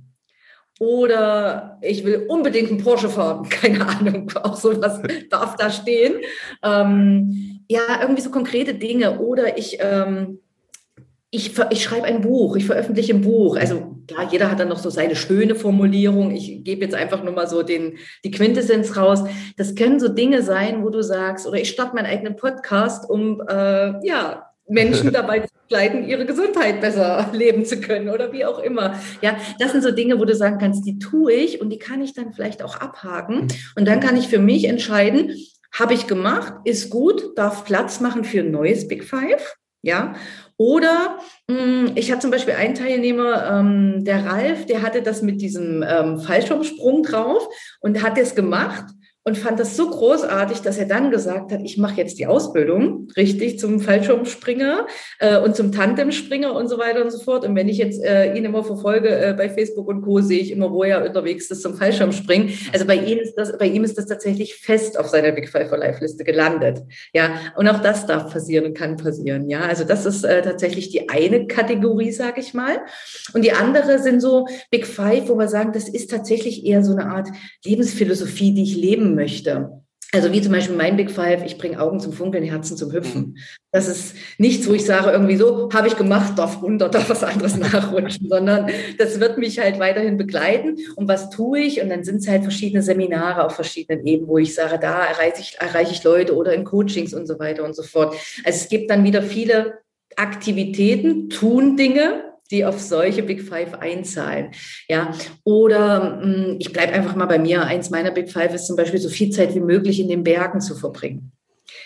Oder ich will unbedingt einen Porsche fahren. [laughs] Keine Ahnung, auch sowas [laughs] darf da stehen. Ähm, ja, irgendwie so konkrete Dinge. Oder ich ähm, ich, ich schreibe ein Buch, ich veröffentliche ein Buch. Also klar, jeder hat dann noch so seine schöne Formulierung. Ich gebe jetzt einfach nur mal so den, die Quintessenz raus. Das können so Dinge sein, wo du sagst, oder ich starte meinen eigenen Podcast, um äh, ja, Menschen [laughs] dabei zu begleiten, ihre Gesundheit besser leben zu können oder wie auch immer. Ja, das sind so Dinge, wo du sagen kannst, die tue ich und die kann ich dann vielleicht auch abhaken. Und dann kann ich für mich entscheiden, habe ich gemacht, ist gut, darf Platz machen für ein neues Big Five. Ja, oder mh, hm, ich hatte zum Beispiel einen Teilnehmer, ähm, der Ralf, der hatte das mit diesem ähm, Fallschirmsprung drauf und hat es gemacht und fand das so großartig, dass er dann gesagt hat, ich mache jetzt die Ausbildung richtig zum Fallschirmspringer äh, und zum Tandemspringer und so weiter und so fort. Und wenn ich jetzt äh, ihn immer verfolge äh, bei Facebook und Co, sehe ich immer, wo er unterwegs ist zum Fallschirmspringen. Also bei ihm ist das, bei ihm ist das tatsächlich fest auf seiner Big Five for Life Liste gelandet. Ja, und auch das darf passieren und kann passieren. Ja, also das ist äh, tatsächlich die eine Kategorie, sage ich mal. Und die andere sind so Big Five, wo wir sagen, das ist tatsächlich eher so eine Art Lebensphilosophie, die ich leben möchte. Also wie zum Beispiel mein Big Five, ich bringe Augen zum Funkeln, Herzen zum Hüpfen. Das ist nichts, wo ich sage, irgendwie so, habe ich gemacht, darf runter, darf was anderes [laughs] nachrutschen, sondern das wird mich halt weiterhin begleiten. Und was tue ich? Und dann sind es halt verschiedene Seminare auf verschiedenen Ebenen, wo ich sage, da erreiche ich, erreiche ich Leute oder in Coachings und so weiter und so fort. Also es gibt dann wieder viele Aktivitäten, tun Dinge, die auf solche Big Five einzahlen. Ja, oder hm, ich bleibe einfach mal bei mir. Eins meiner Big Five ist zum Beispiel so viel Zeit wie möglich in den Bergen zu verbringen.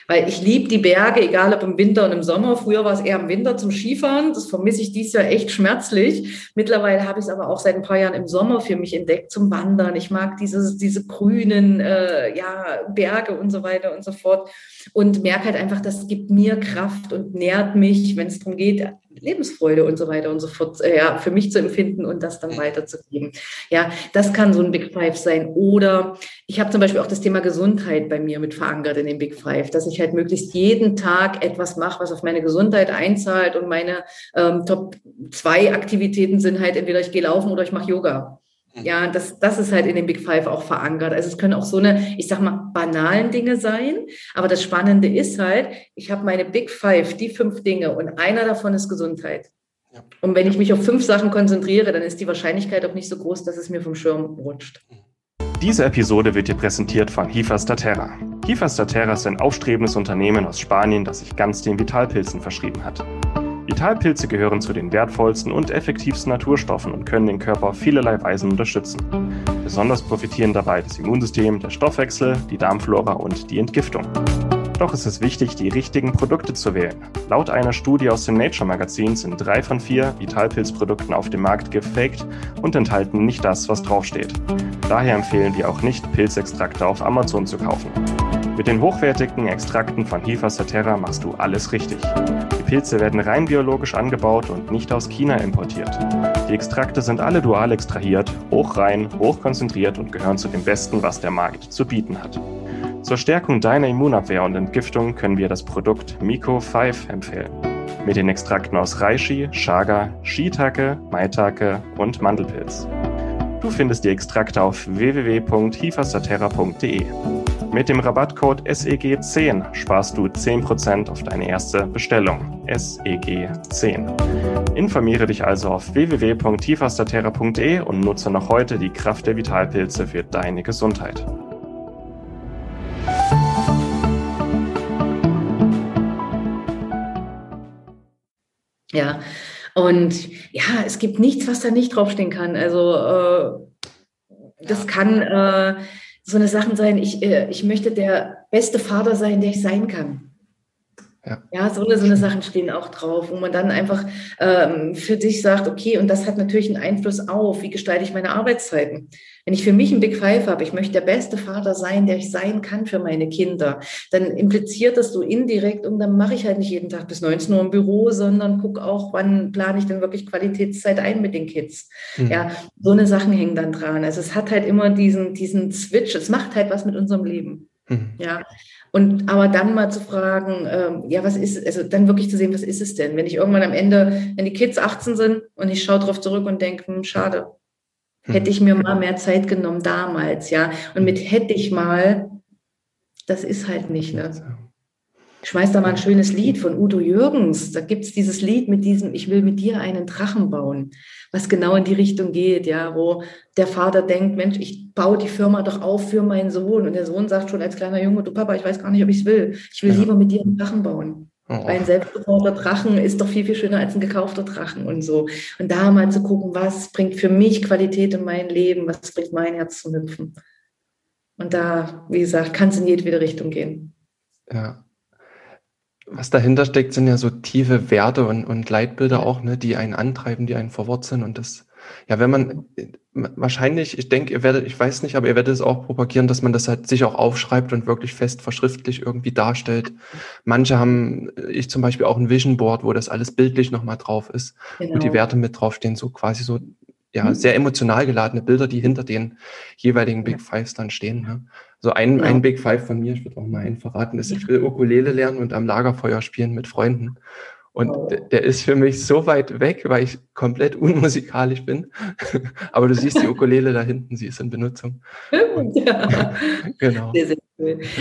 Weil ich liebe die Berge, egal ob im Winter und im Sommer. Früher war es eher im Winter zum Skifahren. Das vermisse ich dieses Jahr echt schmerzlich. Mittlerweile habe ich es aber auch seit ein paar Jahren im Sommer für mich entdeckt zum Wandern. Ich mag dieses, diese grünen äh, ja, Berge und so weiter und so fort. Und merke halt einfach, das gibt mir Kraft und nährt mich, wenn es darum geht, Lebensfreude und so weiter und so fort äh, ja, für mich zu empfinden und das dann weiterzugeben. Ja, das kann so ein Big Five sein. Oder ich habe zum Beispiel auch das Thema Gesundheit bei mir mit verankert in den Big Five, dass ich halt möglichst jeden Tag etwas mache, was auf meine Gesundheit einzahlt und meine ähm, Top zwei Aktivitäten sind halt entweder ich gehe laufen oder ich mache Yoga. Ja, das, das ist halt in den Big Five auch verankert. Also es können auch so eine, ich sag mal, banalen Dinge sein. Aber das Spannende ist halt, ich habe meine Big Five, die fünf Dinge und einer davon ist Gesundheit. Ja. Und wenn ich mich auf fünf Sachen konzentriere, dann ist die Wahrscheinlichkeit auch nicht so groß, dass es mir vom Schirm rutscht. Diese Episode wird dir präsentiert von Hifas da Terra. Hifas da Terra ist ein aufstrebendes Unternehmen aus Spanien, das sich ganz den Vitalpilzen verschrieben hat. Vitalpilze gehören zu den wertvollsten und effektivsten Naturstoffen und können den Körper auf vielerlei Weisen unterstützen. Besonders profitieren dabei das Immunsystem, der Stoffwechsel, die Darmflora und die Entgiftung. Doch ist es wichtig, die richtigen Produkte zu wählen. Laut einer Studie aus dem Nature Magazin sind drei von vier Vitalpilzprodukten auf dem Markt gefaked und enthalten nicht das, was draufsteht. Daher empfehlen wir auch nicht, Pilzextrakte auf Amazon zu kaufen. Mit den hochwertigen Extrakten von Hifa Saterra machst du alles richtig. Die Pilze werden rein biologisch angebaut und nicht aus China importiert. Die Extrakte sind alle dual extrahiert, hochrein, hochkonzentriert und gehören zu dem Besten, was der Markt zu bieten hat. Zur Stärkung deiner Immunabwehr und Entgiftung können wir das Produkt Miko 5 empfehlen. Mit den Extrakten aus Reishi, Chaga, Shiitake, Maitake und Mandelpilz. Du findest die Extrakte auf www.hifasaterra.de. Mit dem Rabattcode SEG10 sparst du 10% auf deine erste Bestellung. SEG10. Informiere dich also auf www.tifastaterra.de und nutze noch heute die Kraft der Vitalpilze für deine Gesundheit. Ja, und ja, es gibt nichts, was da nicht draufstehen kann. Also äh, das kann äh, so eine Sachen sein, ich, äh, ich möchte der beste Vater sein, der ich sein kann. Ja, ja so, eine, so eine Sachen stehen auch drauf, wo man dann einfach ähm, für sich sagt, okay, und das hat natürlich einen Einfluss auf, wie gestalte ich meine Arbeitszeiten. Wenn ich für mich ein Big Five habe, ich möchte der beste Vater sein, der ich sein kann für meine Kinder, dann impliziert das so indirekt und dann mache ich halt nicht jeden Tag bis 19 Uhr im Büro, sondern gucke auch, wann plane ich denn wirklich Qualitätszeit ein mit den Kids. Mhm. Ja, so eine Sachen hängen dann dran. Also es hat halt immer diesen, diesen Switch, es macht halt was mit unserem Leben. Mhm. Ja, und aber dann mal zu fragen, ähm, ja, was ist, also dann wirklich zu sehen, was ist es denn? Wenn ich irgendwann am Ende, wenn die Kids 18 sind und ich schaue drauf zurück und denke, hm, schade, hm. hätte ich mir mal mehr Zeit genommen damals, ja. Und mit hätte ich mal, das ist halt nicht, ne? Ich schmeiß da mal ein schönes Lied von Udo Jürgens. Da gibt es dieses Lied mit diesem, ich will mit dir einen Drachen bauen, was genau in die Richtung geht, ja, wo der Vater denkt, Mensch, ich baue die Firma doch auf für meinen Sohn. Und der Sohn sagt schon als kleiner Junge, du Papa, ich weiß gar nicht, ob ich es will. Ich will ja. lieber mit dir einen Drachen bauen. Oh. Ein selbstgebauter Drachen ist doch viel, viel schöner als ein gekaufter Drachen und so. Und da mal zu gucken, was bringt für mich Qualität in mein Leben, was bringt mein Herz zum Hüpfen. Und da, wie gesagt, kann es in jedwede Richtung gehen. Ja, was dahinter steckt, sind ja so tiefe Werte und, und Leitbilder auch, ne, die einen antreiben, die einen verwurzeln. Und das, ja, wenn man wahrscheinlich, ich denke, ihr werdet, ich weiß nicht, aber ihr werdet es auch propagieren, dass man das halt sich auch aufschreibt und wirklich fest verschriftlich irgendwie darstellt. Manche haben, ich zum Beispiel auch ein Vision Board, wo das alles bildlich nochmal drauf ist, genau. wo die Werte mit draufstehen, so quasi so ja, mhm. sehr emotional geladene Bilder, die hinter den jeweiligen Big Fives dann stehen. Ne? So ein, ja. ein Big Five von mir, ich würde auch mal einen verraten, ist, ich will Ukulele lernen und am Lagerfeuer spielen mit Freunden. Und oh. der ist für mich so weit weg, weil ich komplett unmusikalisch bin. [laughs] Aber du siehst die Ukulele da hinten, sie ist in Benutzung. Und, [laughs] ja. genau. Sehr, sehr.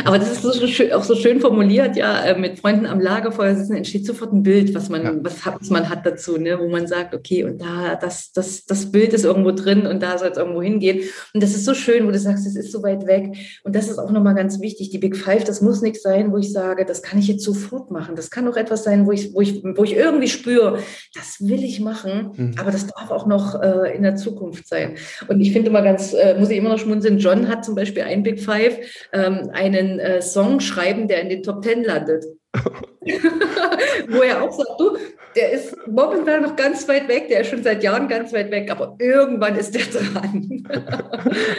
Aber das ist so schön, auch so schön formuliert, ja, äh, mit Freunden am Lagerfeuer sitzen, entsteht sofort ein Bild, was man, ja. was, was man hat dazu, ne, wo man sagt, okay, und da, das, das, das Bild ist irgendwo drin und da soll es irgendwo hingehen. Und das ist so schön, wo du sagst, es ist so weit weg. Und das ist auch nochmal ganz wichtig. Die Big Five, das muss nichts sein, wo ich sage, das kann ich jetzt sofort machen. Das kann auch etwas sein, wo ich, wo ich, wo ich irgendwie spüre, das will ich machen, mhm. aber das darf auch noch äh, in der Zukunft sein. Und ich finde immer ganz, äh, muss ich immer noch schmunzeln, John hat zum Beispiel ein Big Five, ähm, einen äh, Song schreiben, der in den Top Ten landet. [laughs] Wo er auch sagt, du, der ist momentan noch ganz weit weg, der ist schon seit Jahren ganz weit weg, aber irgendwann ist der [laughs] dran.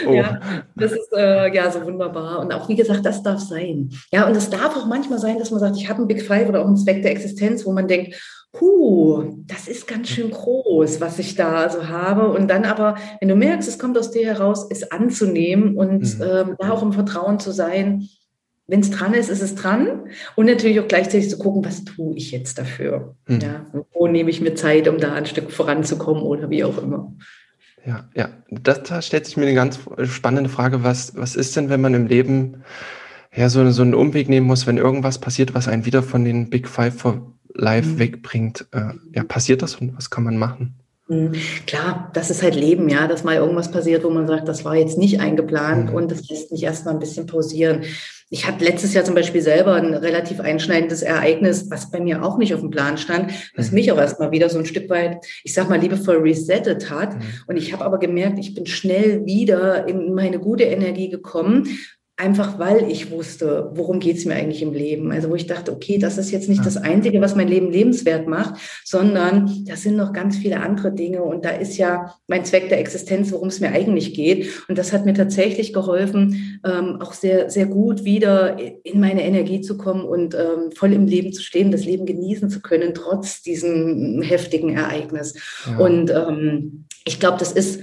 oh. Ja, das ist äh, ja so wunderbar. Und auch wie gesagt, das darf sein. Ja, und es darf auch manchmal sein, dass man sagt, ich habe einen Big Five oder auch einen Zweck der Existenz, wo man denkt, puh, das ist ganz schön groß, was ich da so habe. Und dann aber, wenn du merkst, es kommt aus dir heraus, es anzunehmen und mhm. ähm, da auch im Vertrauen zu sein, wenn es dran ist, ist es dran. Und natürlich auch gleichzeitig zu gucken, was tue ich jetzt dafür? Mhm. Ja, wo nehme ich mir Zeit, um da ein Stück voranzukommen oder wie auch immer. Ja, ja. Das, da stellt sich mir eine ganz spannende Frage. Was, was ist denn, wenn man im Leben ja so, so einen Umweg nehmen muss, wenn irgendwas passiert, was einen wieder von den Big Five for Life mhm. wegbringt? Äh, ja, passiert das und was kann man machen? Mhm. Klar, das ist halt Leben, ja, dass mal irgendwas passiert, wo man sagt, das war jetzt nicht eingeplant mhm. und das lässt mich erstmal ein bisschen pausieren. Ich hatte letztes Jahr zum Beispiel selber ein relativ einschneidendes Ereignis, was bei mir auch nicht auf dem Plan stand, was mhm. mich auch erstmal wieder so ein Stück weit, ich sag mal, liebevoll resettet hat. Und ich habe aber gemerkt, ich bin schnell wieder in meine gute Energie gekommen, einfach weil ich wusste, worum geht es mir eigentlich im Leben. Also wo ich dachte, okay, das ist jetzt nicht das Einzige, was mein Leben lebenswert macht, sondern das sind noch ganz viele andere Dinge. Und da ist ja mein Zweck der Existenz, worum es mir eigentlich geht. Und das hat mir tatsächlich geholfen, ähm, auch sehr, sehr gut wieder in meine Energie zu kommen und ähm, voll im Leben zu stehen, das Leben genießen zu können, trotz diesem heftigen Ereignis. Ja. Und ähm, ich glaube, das ist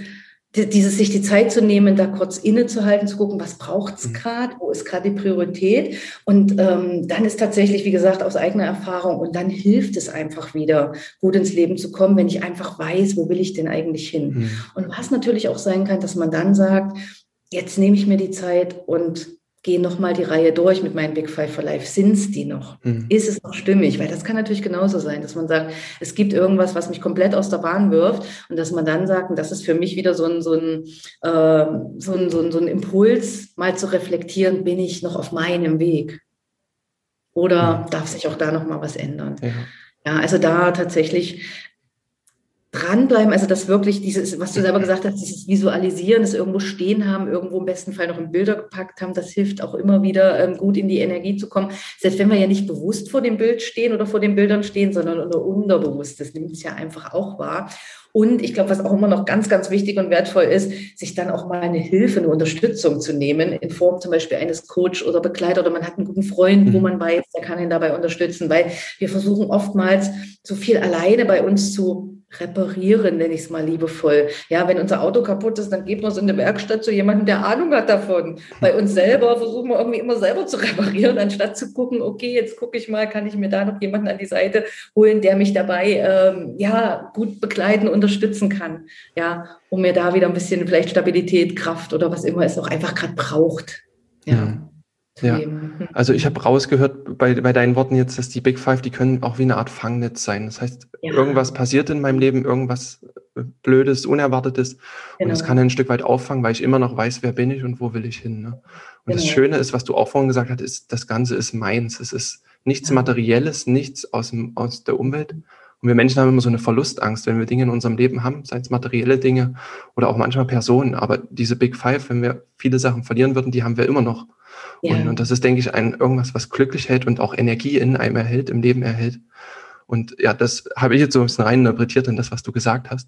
dieses sich die Zeit zu nehmen, da kurz innezuhalten, zu gucken, was braucht es mhm. gerade, wo ist gerade die Priorität. Und ähm, dann ist tatsächlich, wie gesagt, aus eigener Erfahrung und dann hilft es einfach wieder, gut ins Leben zu kommen, wenn ich einfach weiß, wo will ich denn eigentlich hin. Mhm. Und was natürlich auch sein kann, dass man dann sagt, jetzt nehme ich mir die Zeit und gehe nochmal die Reihe durch mit meinen Big Five for Life. Sind es die noch? Mhm. Ist es noch stimmig? Weil das kann natürlich genauso sein, dass man sagt, es gibt irgendwas, was mich komplett aus der Bahn wirft und dass man dann sagt, und das ist für mich wieder so ein, so ein, äh, so ein, so ein, so ein Impuls, mal zu reflektieren, bin ich noch auf meinem Weg? Oder mhm. darf sich auch da nochmal was ändern? Ja. Ja, also da tatsächlich dranbleiben, also das wirklich dieses, was du selber gesagt hast, dieses Visualisieren, das irgendwo stehen haben, irgendwo im besten Fall noch in Bilder gepackt haben, das hilft auch immer wieder ähm, gut in die Energie zu kommen. Selbst wenn wir ja nicht bewusst vor dem Bild stehen oder vor den Bildern stehen, sondern unter unterbewusst, das nimmt es ja einfach auch wahr. Und ich glaube, was auch immer noch ganz, ganz wichtig und wertvoll ist, sich dann auch mal eine Hilfe, eine Unterstützung zu nehmen, in Form zum Beispiel eines Coach oder Begleiter oder man hat einen guten Freund, wo mhm. man weiß, der kann ihn dabei unterstützen, weil wir versuchen oftmals so viel alleine bei uns zu reparieren, nenne ich es mal liebevoll. Ja, wenn unser Auto kaputt ist, dann geben wir es in der Werkstatt zu jemandem, der Ahnung hat davon. Bei uns selber versuchen wir irgendwie immer selber zu [laughs] reparieren, anstatt zu gucken, okay, jetzt gucke ich mal, kann ich mir da noch jemanden an die Seite holen, der mich dabei ähm, ja gut begleiten, unterstützen kann. Ja, um mir da wieder ein bisschen vielleicht Stabilität, Kraft oder was immer es auch einfach gerade braucht. Ja. Mhm. Ja, hm. also ich habe rausgehört bei, bei deinen Worten jetzt, dass die Big Five, die können auch wie eine Art Fangnetz sein. Das heißt, ja. irgendwas passiert in meinem Leben, irgendwas äh, Blödes, Unerwartetes. Genau. Und das kann ein Stück weit auffangen, weil ich immer noch weiß, wer bin ich und wo will ich hin. Ne? Und genau. das Schöne ist, was du auch vorhin gesagt hast, ist, das Ganze ist meins. Es ist nichts Materielles, nichts aus, dem, aus der Umwelt. Und wir Menschen haben immer so eine Verlustangst, wenn wir Dinge in unserem Leben haben, seien es materielle Dinge oder auch manchmal Personen. Aber diese Big Five, wenn wir viele Sachen verlieren würden, die haben wir immer noch. Ja. Und, und, das ist, denke ich, ein irgendwas, was glücklich hält und auch Energie in einem erhält, im Leben erhält. Und ja, das habe ich jetzt so ein bisschen rein interpretiert in das, was du gesagt hast.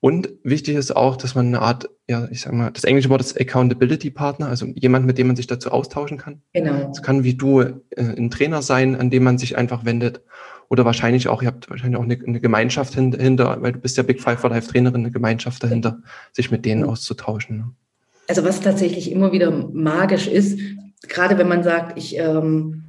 Und wichtig ist auch, dass man eine Art, ja, ich sag mal, das englische Wort ist Accountability Partner, also jemand, mit dem man sich dazu austauschen kann. Genau. Es kann wie du äh, ein Trainer sein, an dem man sich einfach wendet. Oder wahrscheinlich auch, ihr habt wahrscheinlich auch eine, eine Gemeinschaft hinter, weil du bist ja Big Five for Life Trainerin, eine Gemeinschaft dahinter, sich mit denen auszutauschen. Ne? Also was tatsächlich immer wieder magisch ist, gerade wenn man sagt, ich, ähm,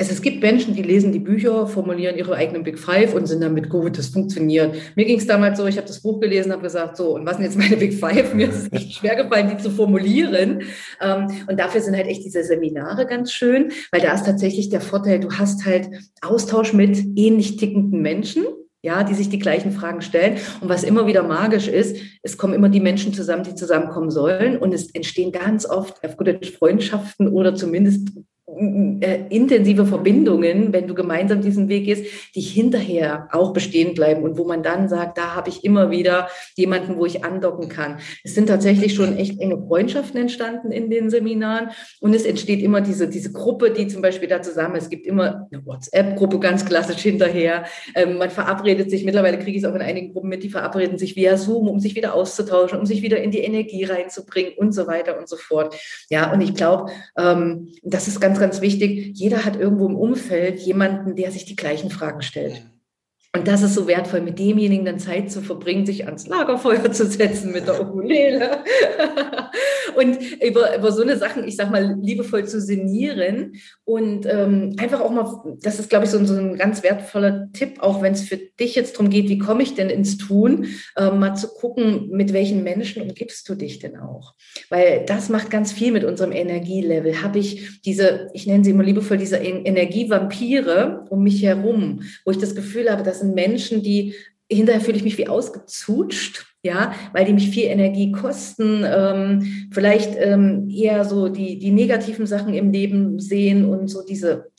es, es gibt Menschen, die lesen die Bücher, formulieren ihre eigenen Big Five und sind damit gut, das funktioniert. Mir ging es damals so, ich habe das Buch gelesen, habe gesagt, so, und was sind jetzt meine Big Five? Mir ist es echt schwer gefallen, die zu formulieren. Ähm, und dafür sind halt echt diese Seminare ganz schön, weil da ist tatsächlich der Vorteil, du hast halt Austausch mit ähnlich tickenden Menschen ja, die sich die gleichen Fragen stellen. Und was immer wieder magisch ist, es kommen immer die Menschen zusammen, die zusammenkommen sollen. Und es entstehen ganz oft auf Freundschaften oder zumindest intensive Verbindungen, wenn du gemeinsam diesen Weg gehst, die hinterher auch bestehen bleiben und wo man dann sagt, da habe ich immer wieder jemanden, wo ich andocken kann. Es sind tatsächlich schon echt enge Freundschaften entstanden in den Seminaren und es entsteht immer diese, diese Gruppe, die zum Beispiel da zusammen, es gibt immer eine WhatsApp-Gruppe ganz klassisch hinterher. Ähm, man verabredet sich, mittlerweile kriege ich es auch in einigen Gruppen mit, die verabreden sich via Zoom, um sich wieder auszutauschen, um sich wieder in die Energie reinzubringen und so weiter und so fort. Ja, und ich glaube, ähm, das ist ganz, ganz wichtig. Jeder hat irgendwo im Umfeld jemanden, der sich die gleichen Fragen stellt. Und das ist so wertvoll, mit demjenigen dann Zeit zu verbringen, sich ans Lagerfeuer zu setzen mit der Ukulele [laughs] und über, über so eine Sachen, ich sag mal, liebevoll zu sinnieren und ähm, einfach auch mal, das ist, glaube ich, so, so, ein ganz wertvoller Tipp, auch wenn es für dich jetzt darum geht, wie komme ich denn ins Tun, äh, mal zu gucken, mit welchen Menschen umgibst du dich denn auch? Weil das macht ganz viel mit unserem Energielevel. Habe ich diese, ich nenne sie immer liebevoll, diese Energievampire um mich herum, wo ich das Gefühl habe, dass sind Menschen, die hinterher fühle ich mich wie ausgezutscht, ja, weil die mich viel Energie kosten, ähm, vielleicht ähm, eher so die, die negativen Sachen im Leben sehen und so diese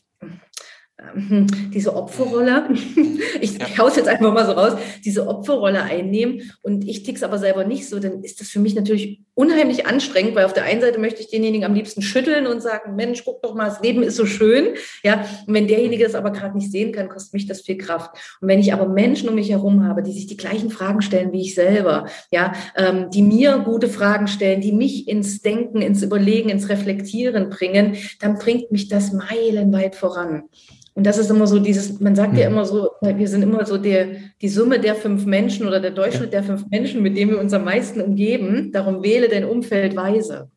ähm, diese Opferrolle, [laughs] ich, ja. haue es jetzt einfach mal so raus, diese Opferrolle einnehmen und ich tick's aber selber nicht so, dann ist das für mich natürlich unheimlich anstrengend, weil auf der einen Seite möchte ich denjenigen am liebsten schütteln und sagen, Mensch, guck doch mal, das Leben ist so schön, ja, und wenn derjenige das aber gerade nicht sehen kann, kostet mich das viel Kraft. Und wenn ich aber Menschen um mich herum habe, die sich die gleichen Fragen stellen wie ich selber, ja, ähm, die mir gute Fragen stellen, die mich ins Denken, ins Überlegen, ins Reflektieren bringen, dann bringt mich das meilenweit voran. Und das ist immer so dieses, man sagt ja mhm. immer so, wir sind immer so der, die Summe der fünf Menschen oder der Durchschnitt der fünf Menschen, mit denen wir uns am meisten umgeben. Darum wähle dein Umfeld weise.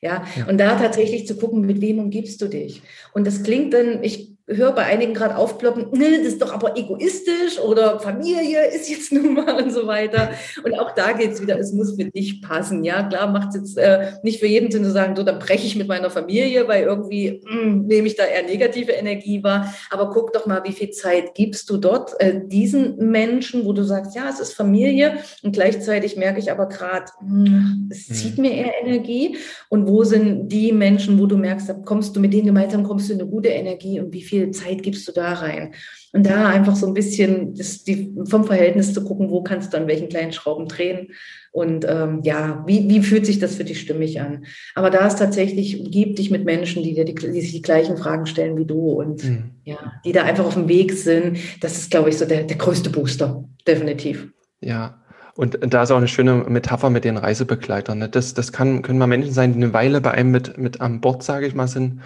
Ja, ja. und da tatsächlich zu gucken, mit wem umgibst du dich. Und das klingt dann, ich höre bei einigen gerade aufploppen, ne, das ist doch aber egoistisch oder Familie ist jetzt nun mal und so weiter. Und auch da geht es wieder, es muss für dich passen. Ja, klar macht es jetzt äh, nicht für jeden Sinn zu sagen, so, dann breche ich mit meiner Familie, weil irgendwie mh, hm, nehme ich da eher negative Energie wahr. Aber guck doch mal, wie viel Zeit gibst du dort äh, diesen Menschen, wo du sagst, ja, es ist Familie und gleichzeitig merke ich aber gerade, hm, es mhm. zieht mir eher Energie. Und wo sind die Menschen, wo du merkst, da kommst du mit denen gemeinsam, kommst du in eine gute Energie und wie viel viel Zeit gibst du da rein? Und da einfach so ein bisschen das, die, vom Verhältnis zu gucken, wo kannst du an welchen kleinen Schrauben drehen und ähm, ja, wie, wie fühlt sich das für dich stimmig an? Aber da ist tatsächlich, gib dich mit Menschen, die dir die, die sich die gleichen Fragen stellen wie du und mhm. ja, die da einfach auf dem Weg sind. Das ist, glaube ich, so der, der größte Booster, definitiv. Ja, und da ist auch eine schöne Metapher mit den Reisebegleitern. Ne? Das, das kann, können mal Menschen sein, die eine Weile bei einem mit, mit an Bord, sage ich mal, sind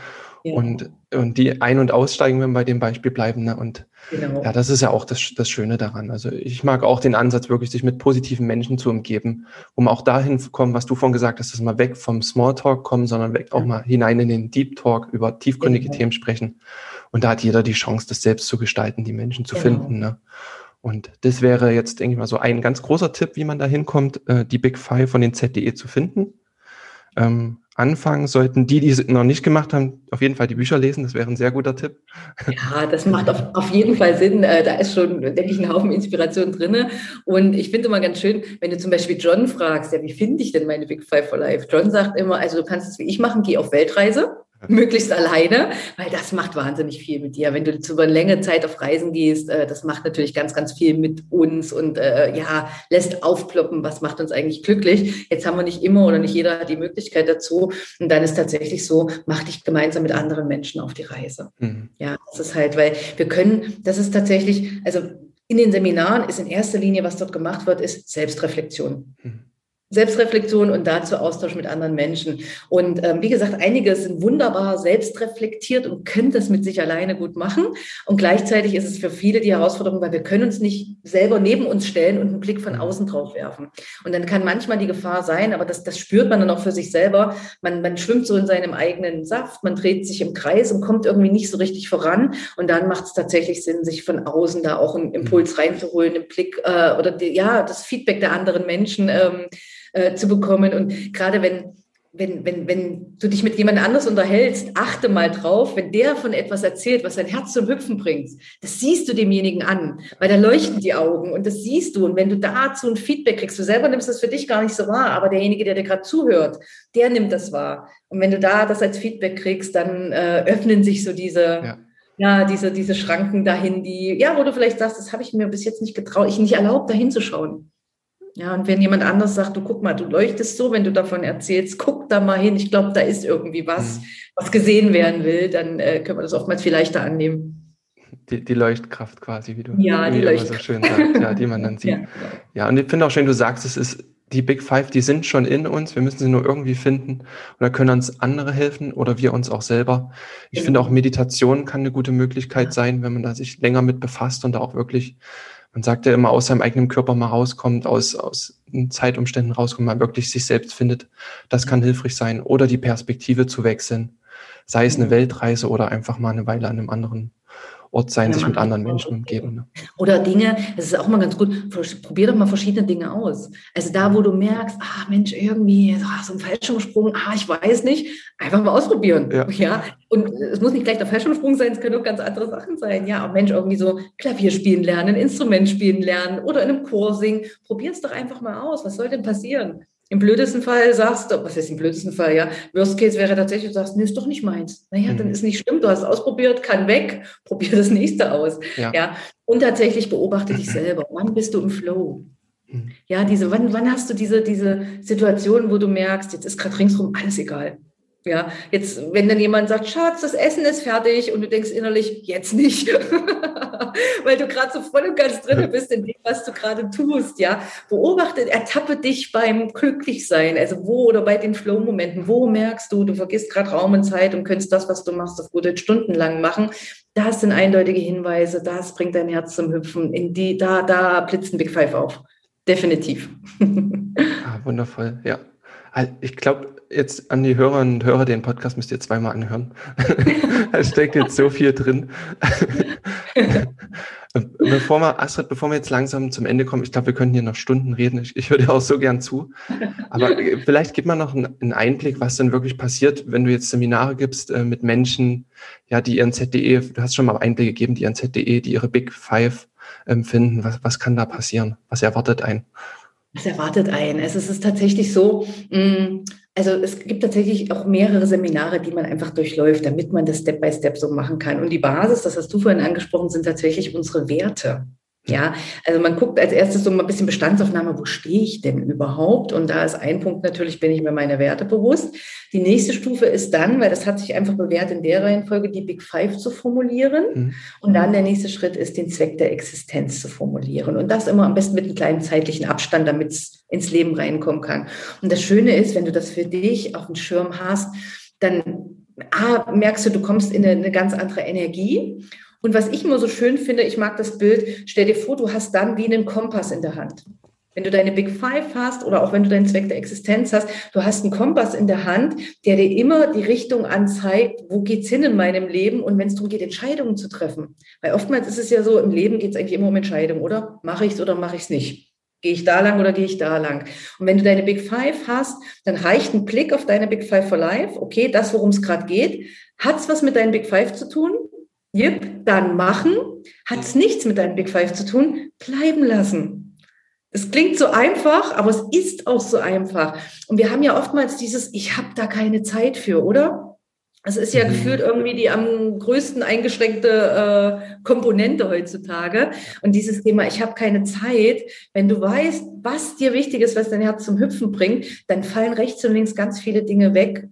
und, und die ein- und aussteigen, wenn wir bei dem Beispiel bleiben. Ne? Und genau. ja, das ist ja auch das, das Schöne daran. Also ich mag auch den Ansatz, wirklich sich mit positiven Menschen zu umgeben, um auch dahin zu kommen, was du vorhin gesagt hast, dass wir weg vom Smalltalk kommen, sondern weg auch mal hinein in den Deep Talk, über tiefgründige genau. Themen sprechen. Und da hat jeder die Chance, das selbst zu gestalten, die Menschen zu genau. finden. Ne? Und das wäre jetzt, denke ich mal, so ein ganz großer Tipp, wie man da hinkommt, äh, die Big Five von den ZDE zu finden. Ähm, anfangen sollten die, die es noch nicht gemacht haben, auf jeden Fall die Bücher lesen. Das wäre ein sehr guter Tipp. Ja, das macht auf, auf jeden Fall Sinn. Äh, da ist schon, denke ich, ein Haufen Inspiration drin. Und ich finde immer ganz schön, wenn du zum Beispiel John fragst, ja, wie finde ich denn meine Big Five for Life? John sagt immer, also du kannst es wie ich machen, geh auf Weltreise [laughs] möglichst alleine, weil das macht wahnsinnig viel mit dir. Wenn du zu über eine längere Zeit auf Reisen gehst, äh, das macht natürlich ganz, ganz viel mit uns und äh, ja, lässt aufploppen, was macht uns eigentlich glücklich. Jetzt haben wir nicht immer oder nicht jeder hat die Möglichkeit dazu. Und dann ist tatsächlich so, mach dich gemeinsam mit anderen Menschen auf die Reise. Mhm. Ja, das ist halt, weil wir können, das ist tatsächlich, also in den Seminaren ist in erster Linie, was dort gemacht wird, ist Selbstreflexion. Mhm. Selbstreflexion und dazu Austausch mit anderen Menschen. Und ähm, wie gesagt, einige sind wunderbar selbstreflektiert und können das mit sich alleine gut machen. Und gleichzeitig ist es für viele die Herausforderung, weil wir können uns nicht selber neben uns stellen und einen Blick von außen drauf werfen. Und dann kann manchmal die Gefahr sein, aber das, das spürt man dann auch für sich selber. Man, man schwimmt so in seinem eigenen Saft, man dreht sich im Kreis und kommt irgendwie nicht so richtig voran. Und dann macht es tatsächlich Sinn, sich von außen da auch einen Impuls reinzuholen, einen Blick äh, oder die, ja, das Feedback der anderen Menschen. Ähm, äh, zu bekommen. Und gerade wenn, wenn, wenn, wenn du dich mit jemand anders unterhältst, achte mal drauf, wenn der von etwas erzählt, was dein Herz zum Hüpfen bringt, das siehst du demjenigen an, weil da leuchten die Augen und das siehst du. Und wenn du dazu ein Feedback kriegst, du selber nimmst das für dich gar nicht so wahr, aber derjenige, der dir gerade zuhört, der nimmt das wahr. Und wenn du da das als Feedback kriegst, dann äh, öffnen sich so diese, ja. ja. diese, diese Schranken dahin, die, ja, wo du vielleicht sagst, das habe ich mir bis jetzt nicht getraut, ich nicht erlaubt, dahin zu schauen. Ja, und wenn jemand anders sagt, du guck mal, du leuchtest so, wenn du davon erzählst, guck da mal hin, ich glaube, da ist irgendwie was, mhm. was gesehen werden will, dann äh, können wir das oftmals viel leichter annehmen. Die, die Leuchtkraft quasi, wie du ja, die Leuchtkraft. so schön sagst, ja, die man dann [laughs] sieht. Ja, ja und ich finde auch schön, du sagst, es ist die Big Five, die sind schon in uns. Wir müssen sie nur irgendwie finden. Und da können uns andere helfen oder wir uns auch selber. Ich finde auch Meditation kann eine gute Möglichkeit sein, wenn man da sich länger mit befasst und da auch wirklich, man sagt ja immer, aus seinem eigenen Körper mal rauskommt, aus, aus Zeitumständen rauskommt, mal wirklich sich selbst findet. Das kann hilfreich sein. Oder die Perspektive zu wechseln. Sei es eine Weltreise oder einfach mal eine Weile an einem anderen Ort sein, ja, sich mit anderen Menschen umgeben. Ne? Oder Dinge, das ist auch mal ganz gut, probier doch mal verschiedene Dinge aus. Also da, wo du merkst, ah Mensch, irgendwie ach, so ein Fallschirmsprung, ah, ich weiß nicht, einfach mal ausprobieren. Ja. ja. Und es muss nicht gleich der Fallschirmsprung sein, es können auch ganz andere Sachen sein. Ja, auch Mensch, irgendwie so Klavier spielen lernen, ein Instrument spielen lernen oder in einem Chor singen. Probier es doch einfach mal aus. Was soll denn passieren? Im blödesten Fall sagst du, was ist im blödesten Fall, ja? Worst Case wäre tatsächlich, du sagst, nee, ist doch nicht meins. Naja, mhm. dann ist nicht schlimm, du hast es ausprobiert, kann weg, [laughs] probier das nächste aus. Ja. ja? Und tatsächlich beobachte dich selber. Wann bist du im Flow? Mhm. Ja, diese, wann, wann hast du diese, diese Situation, wo du merkst, jetzt ist gerade ringsrum alles egal. Ja, jetzt, wenn dann jemand sagt, Schatz, das Essen ist fertig und du denkst innerlich, jetzt nicht, [laughs] weil du gerade so voll und ganz drin bist in dem, was du gerade tust, ja. Beobachte, ertappe dich beim Glücklichsein, also wo oder bei den Flow-Momenten, wo merkst du, du vergisst gerade Raum und Zeit und könntest das, was du machst, auf gute Stunden lang machen. Das sind eindeutige Hinweise, das bringt dein Herz zum Hüpfen, in die, da, da blitzt ein Big Five auf. Definitiv. [laughs] ah, wundervoll, ja. Ich glaube, jetzt an die Hörerinnen und Hörer, den Podcast müsst ihr zweimal anhören. [laughs] da steckt jetzt so viel drin. [laughs] bevor wir, Astrid, bevor wir jetzt langsam zum Ende kommen, ich glaube, wir können hier noch Stunden reden. Ich, ich höre dir auch so gern zu. Aber vielleicht gib mal noch einen Einblick, was denn wirklich passiert, wenn du jetzt Seminare gibst äh, mit Menschen, ja, die ihren ZDE, du hast schon mal Einblicke gegeben, die ihren ZDE, die ihre Big Five empfinden. Was, was kann da passieren? Was erwartet einen? Was erwartet einen? Es ist tatsächlich so, mm, also es gibt tatsächlich auch mehrere Seminare, die man einfach durchläuft, damit man das Step by Step so machen kann. Und die Basis, das hast du vorhin angesprochen, sind tatsächlich unsere Werte. Ja, also man guckt als erstes so mal ein bisschen Bestandsaufnahme, wo stehe ich denn überhaupt? Und da ist ein Punkt natürlich, bin ich mir meine Werte bewusst. Die nächste Stufe ist dann, weil das hat sich einfach bewährt, in der Reihenfolge die Big Five zu formulieren. Mhm. Und dann der nächste Schritt ist, den Zweck der Existenz zu formulieren. Und das immer am besten mit einem kleinen zeitlichen Abstand, damit es ins Leben reinkommen kann. Und das Schöne ist, wenn du das für dich auf dem Schirm hast, dann A, merkst du, du kommst in eine, eine ganz andere Energie. Und was ich immer so schön finde, ich mag das Bild, stell dir vor, du hast dann wie einen Kompass in der Hand. Wenn du deine Big Five hast oder auch wenn du deinen Zweck der Existenz hast, du hast einen Kompass in der Hand, der dir immer die Richtung anzeigt, wo geht's hin in meinem Leben und wenn es darum geht, Entscheidungen zu treffen. Weil oftmals ist es ja so, im Leben geht es eigentlich immer um Entscheidungen, oder? Mache ich es oder mache ich es nicht? Gehe ich da lang oder gehe ich da lang? Und wenn du deine Big Five hast, dann reicht ein Blick auf deine Big Five for Life. Okay, das, worum es gerade geht. Hat es was mit deinen Big Five zu tun? Yep, dann machen. Hat es nichts mit deinem Big Five zu tun, bleiben lassen. Es klingt so einfach, aber es ist auch so einfach. Und wir haben ja oftmals dieses, ich habe da keine Zeit für, oder? Es ist ja mhm. gefühlt irgendwie die am größten eingeschränkte äh, Komponente heutzutage. Und dieses Thema, ich habe keine Zeit, wenn du weißt, was dir wichtig ist, was dein Herz zum Hüpfen bringt, dann fallen rechts und links ganz viele Dinge weg,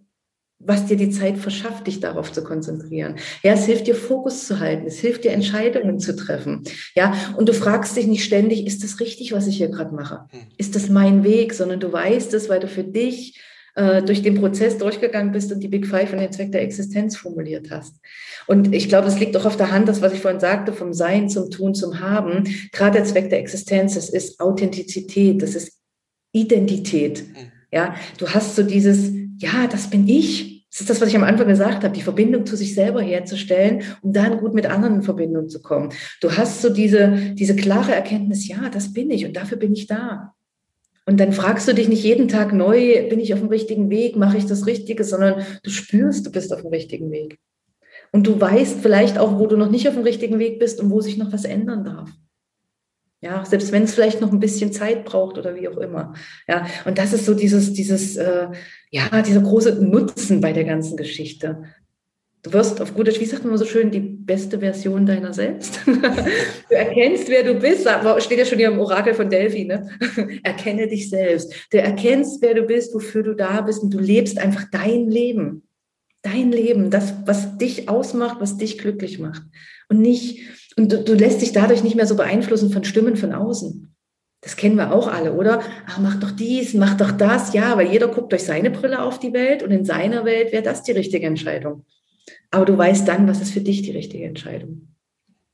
was dir die Zeit verschafft, dich darauf zu konzentrieren. Ja, es hilft dir Fokus zu halten, es hilft dir Entscheidungen zu treffen. Ja, und du fragst dich nicht ständig, ist das richtig, was ich hier gerade mache? Hm. Ist das mein Weg? Sondern du weißt es, weil du für dich äh, durch den Prozess durchgegangen bist und die Big Five und den Zweck der Existenz formuliert hast. Und ich glaube, es liegt auch auf der Hand, das, was ich vorhin sagte, vom Sein zum Tun zum Haben. Gerade der Zweck der Existenz, das ist Authentizität, das ist Identität. Hm. Ja, du hast so dieses, ja, das bin ich. Das ist das, was ich am Anfang gesagt habe, die Verbindung zu sich selber herzustellen, um dann gut mit anderen in Verbindung zu kommen. Du hast so diese, diese klare Erkenntnis, ja, das bin ich und dafür bin ich da. Und dann fragst du dich nicht jeden Tag neu, bin ich auf dem richtigen Weg, mache ich das Richtige, sondern du spürst, du bist auf dem richtigen Weg. Und du weißt vielleicht auch, wo du noch nicht auf dem richtigen Weg bist und wo sich noch was ändern darf. Ja, selbst wenn es vielleicht noch ein bisschen Zeit braucht oder wie auch immer. Ja, und das ist so dieses, dieses, äh, ja, dieser große Nutzen bei der ganzen Geschichte. Du wirst auf gut wie sagt man so schön, die beste Version deiner selbst. [laughs] du erkennst, wer du bist. Steht ja schon hier im Orakel von Delphi, ne? [laughs] Erkenne dich selbst. Du erkennst, wer du bist, wofür du da bist und du lebst einfach dein Leben. Dein Leben, das, was dich ausmacht, was dich glücklich macht. Und nicht, und du, du lässt dich dadurch nicht mehr so beeinflussen von Stimmen von außen. Das kennen wir auch alle, oder? Ach, mach doch dies, mach doch das. Ja, weil jeder guckt durch seine Brille auf die Welt und in seiner Welt wäre das die richtige Entscheidung. Aber du weißt dann, was ist für dich die richtige Entscheidung.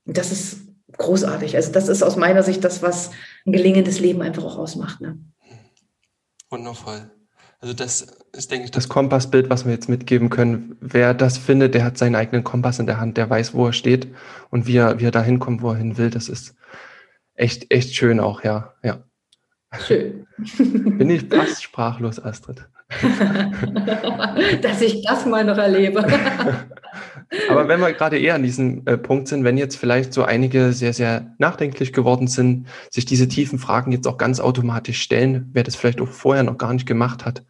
Und das ist großartig. Also das ist aus meiner Sicht das, was ein gelingendes Leben einfach auch ausmacht. Ne? Wundervoll. Also das ist, denke ich, das Kompassbild, was wir jetzt mitgeben können. Wer das findet, der hat seinen eigenen Kompass in der Hand, der weiß, wo er steht und wie er, wie er dahin kommt, wo er hin will. Das ist echt, echt schön auch, ja. ja. Schön. [laughs] Bin ich fast sprachlos, Astrid. [laughs] Dass ich das mal noch erlebe. [laughs] Aber wenn wir gerade eher an diesem äh, Punkt sind, wenn jetzt vielleicht so einige sehr, sehr nachdenklich geworden sind, sich diese tiefen Fragen jetzt auch ganz automatisch stellen, wer das vielleicht auch vorher noch gar nicht gemacht hat.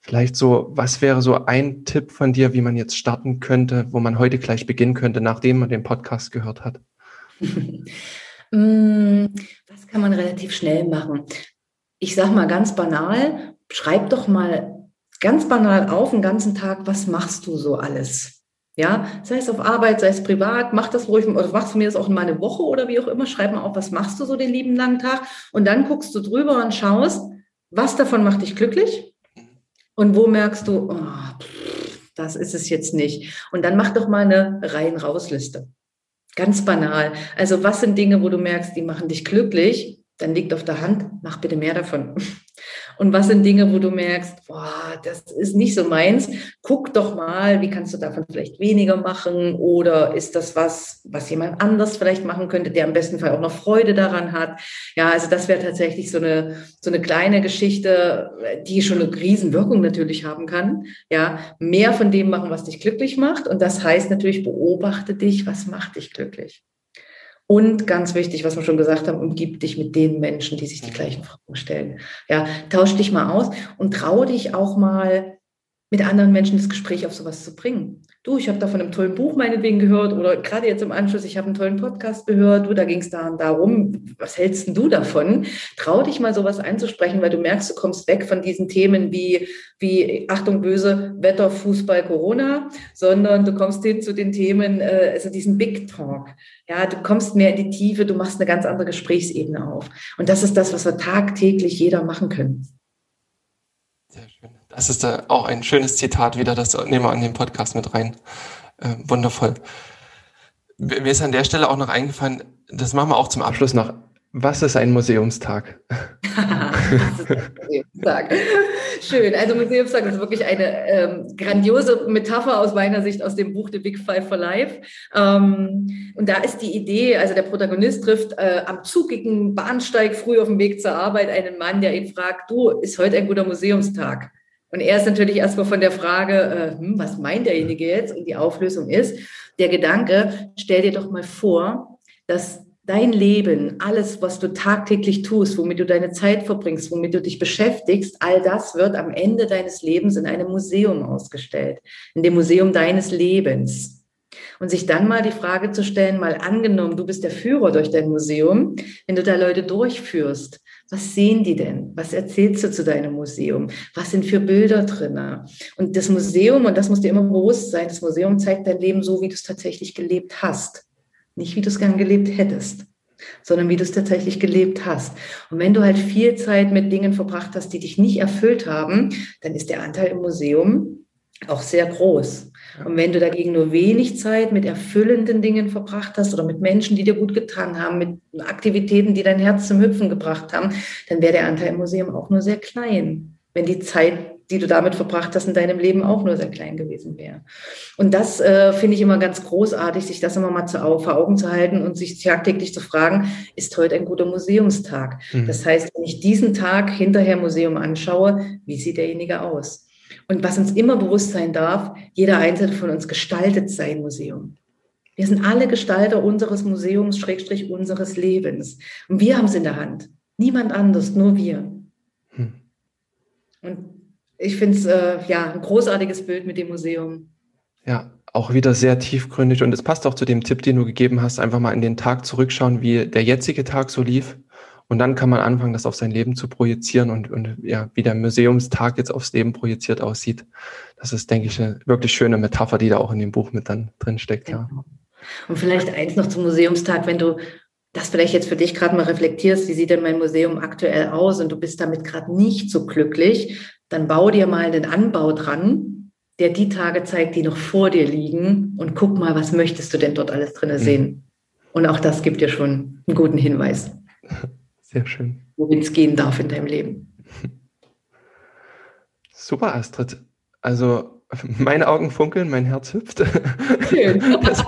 Vielleicht so, was wäre so ein Tipp von dir, wie man jetzt starten könnte, wo man heute gleich beginnen könnte, nachdem man den Podcast gehört hat? [laughs] Mm, was kann man relativ schnell machen? Ich sage mal ganz banal, schreib doch mal ganz banal auf den ganzen Tag, was machst du so alles? Ja, sei es auf Arbeit, sei es privat, mach das ruhig, oder machst du mir das auch in meine Woche oder wie auch immer, schreib mal auf, was machst du so den lieben langen Tag und dann guckst du drüber und schaust, was davon macht dich glücklich und wo merkst du, oh, das ist es jetzt nicht. Und dann mach doch mal eine Rein-Raus-Liste. Ganz banal. Also was sind Dinge, wo du merkst, die machen dich glücklich? Dann liegt auf der Hand, mach bitte mehr davon. Und was sind Dinge, wo du merkst, boah, das ist nicht so meins? Guck doch mal, wie kannst du davon vielleicht weniger machen? Oder ist das was, was jemand anders vielleicht machen könnte, der im besten Fall auch noch Freude daran hat? Ja, also das wäre tatsächlich so eine, so eine kleine Geschichte, die schon eine Riesenwirkung natürlich haben kann. Ja, mehr von dem machen, was dich glücklich macht. Und das heißt natürlich, beobachte dich, was macht dich glücklich? Und ganz wichtig, was wir schon gesagt haben, umgib dich mit den Menschen, die sich die gleichen Fragen stellen. Ja, tausch dich mal aus und trau dich auch mal mit anderen Menschen das Gespräch auf sowas zu bringen. Du, ich habe da von einem tollen Buch meinetwegen gehört oder gerade jetzt im Anschluss, ich habe einen tollen Podcast gehört, du, da ging es da darum, was hältst denn du davon? Trau dich mal sowas einzusprechen, weil du merkst, du kommst weg von diesen Themen wie, wie Achtung böse, Wetter, Fußball, Corona, sondern du kommst hin zu den Themen, äh, also diesen Big Talk. Ja, du kommst mehr in die Tiefe, du machst eine ganz andere Gesprächsebene auf. Und das ist das, was wir tagtäglich jeder machen können. Sehr schön. Das ist da auch ein schönes Zitat wieder, das nehmen wir an den Podcast mit rein. Äh, wundervoll. Mir ist an der Stelle auch noch eingefallen, das machen wir auch zum Abschluss noch. Was ist ein Museumstag? [laughs] Museumstag. Schön. Also Museumstag ist wirklich eine ähm, grandiose Metapher aus meiner Sicht aus dem Buch The Big Five for Life. Ähm, und da ist die Idee, also der Protagonist trifft äh, am zugigen Bahnsteig früh auf dem Weg zur Arbeit einen Mann, der ihn fragt, du, ist heute ein guter Museumstag? Und er ist natürlich erstmal von der Frage, äh, hm, was meint derjenige jetzt? Und die Auflösung ist, der Gedanke, stell dir doch mal vor, dass dein Leben, alles, was du tagtäglich tust, womit du deine Zeit verbringst, womit du dich beschäftigst, all das wird am Ende deines Lebens in einem Museum ausgestellt, in dem Museum deines Lebens. Und sich dann mal die Frage zu stellen, mal angenommen, du bist der Führer durch dein Museum, wenn du da Leute durchführst, was sehen die denn? Was erzählst du zu deinem Museum? Was sind für Bilder drin? Und das Museum, und das muss dir immer bewusst sein, das Museum zeigt dein Leben so, wie du es tatsächlich gelebt hast. Nicht, wie du es gern gelebt hättest, sondern wie du es tatsächlich gelebt hast. Und wenn du halt viel Zeit mit Dingen verbracht hast, die dich nicht erfüllt haben, dann ist der Anteil im Museum auch sehr groß. Und wenn du dagegen nur wenig Zeit mit erfüllenden Dingen verbracht hast oder mit Menschen, die dir gut getan haben, mit Aktivitäten, die dein Herz zum Hüpfen gebracht haben, dann wäre der Anteil im Museum auch nur sehr klein, wenn die Zeit, die du damit verbracht hast, in deinem Leben auch nur sehr klein gewesen wäre. Und das äh, finde ich immer ganz großartig, sich das immer mal zu, vor Augen zu halten und sich tagtäglich zu fragen, ist heute ein guter Museumstag? Mhm. Das heißt, wenn ich diesen Tag hinterher Museum anschaue, wie sieht derjenige aus? Und was uns immer bewusst sein darf, jeder Einzelne von uns gestaltet sein Museum. Wir sind alle Gestalter unseres Museums, Schrägstrich unseres Lebens. Und wir haben es in der Hand. Niemand anders, nur wir. Hm. Und ich finde es äh, ja ein großartiges Bild mit dem Museum. Ja, auch wieder sehr tiefgründig und es passt auch zu dem Tipp, den du gegeben hast, einfach mal in den Tag zurückschauen, wie der jetzige Tag so lief und dann kann man anfangen, das auf sein Leben zu projizieren und, und ja, wie der Museumstag jetzt aufs Leben projiziert aussieht. Das ist, denke ich, eine wirklich schöne Metapher, die da auch in dem Buch mit dann drin steckt. Ja. Genau. Und vielleicht eins noch zum Museumstag, wenn du das vielleicht jetzt für dich gerade mal reflektierst, wie sieht denn mein Museum aktuell aus und du bist damit gerade nicht so glücklich, dann bau dir mal einen Anbau dran, der die Tage zeigt, die noch vor dir liegen und guck mal, was möchtest du denn dort alles drin mhm. sehen. Und auch das gibt dir schon einen guten Hinweis. [laughs] Sehr schön. Wohin es gehen darf in deinem Leben. [laughs] Super, Astrid. Also meine Augen funkeln, mein Herz hüpft. [laughs] das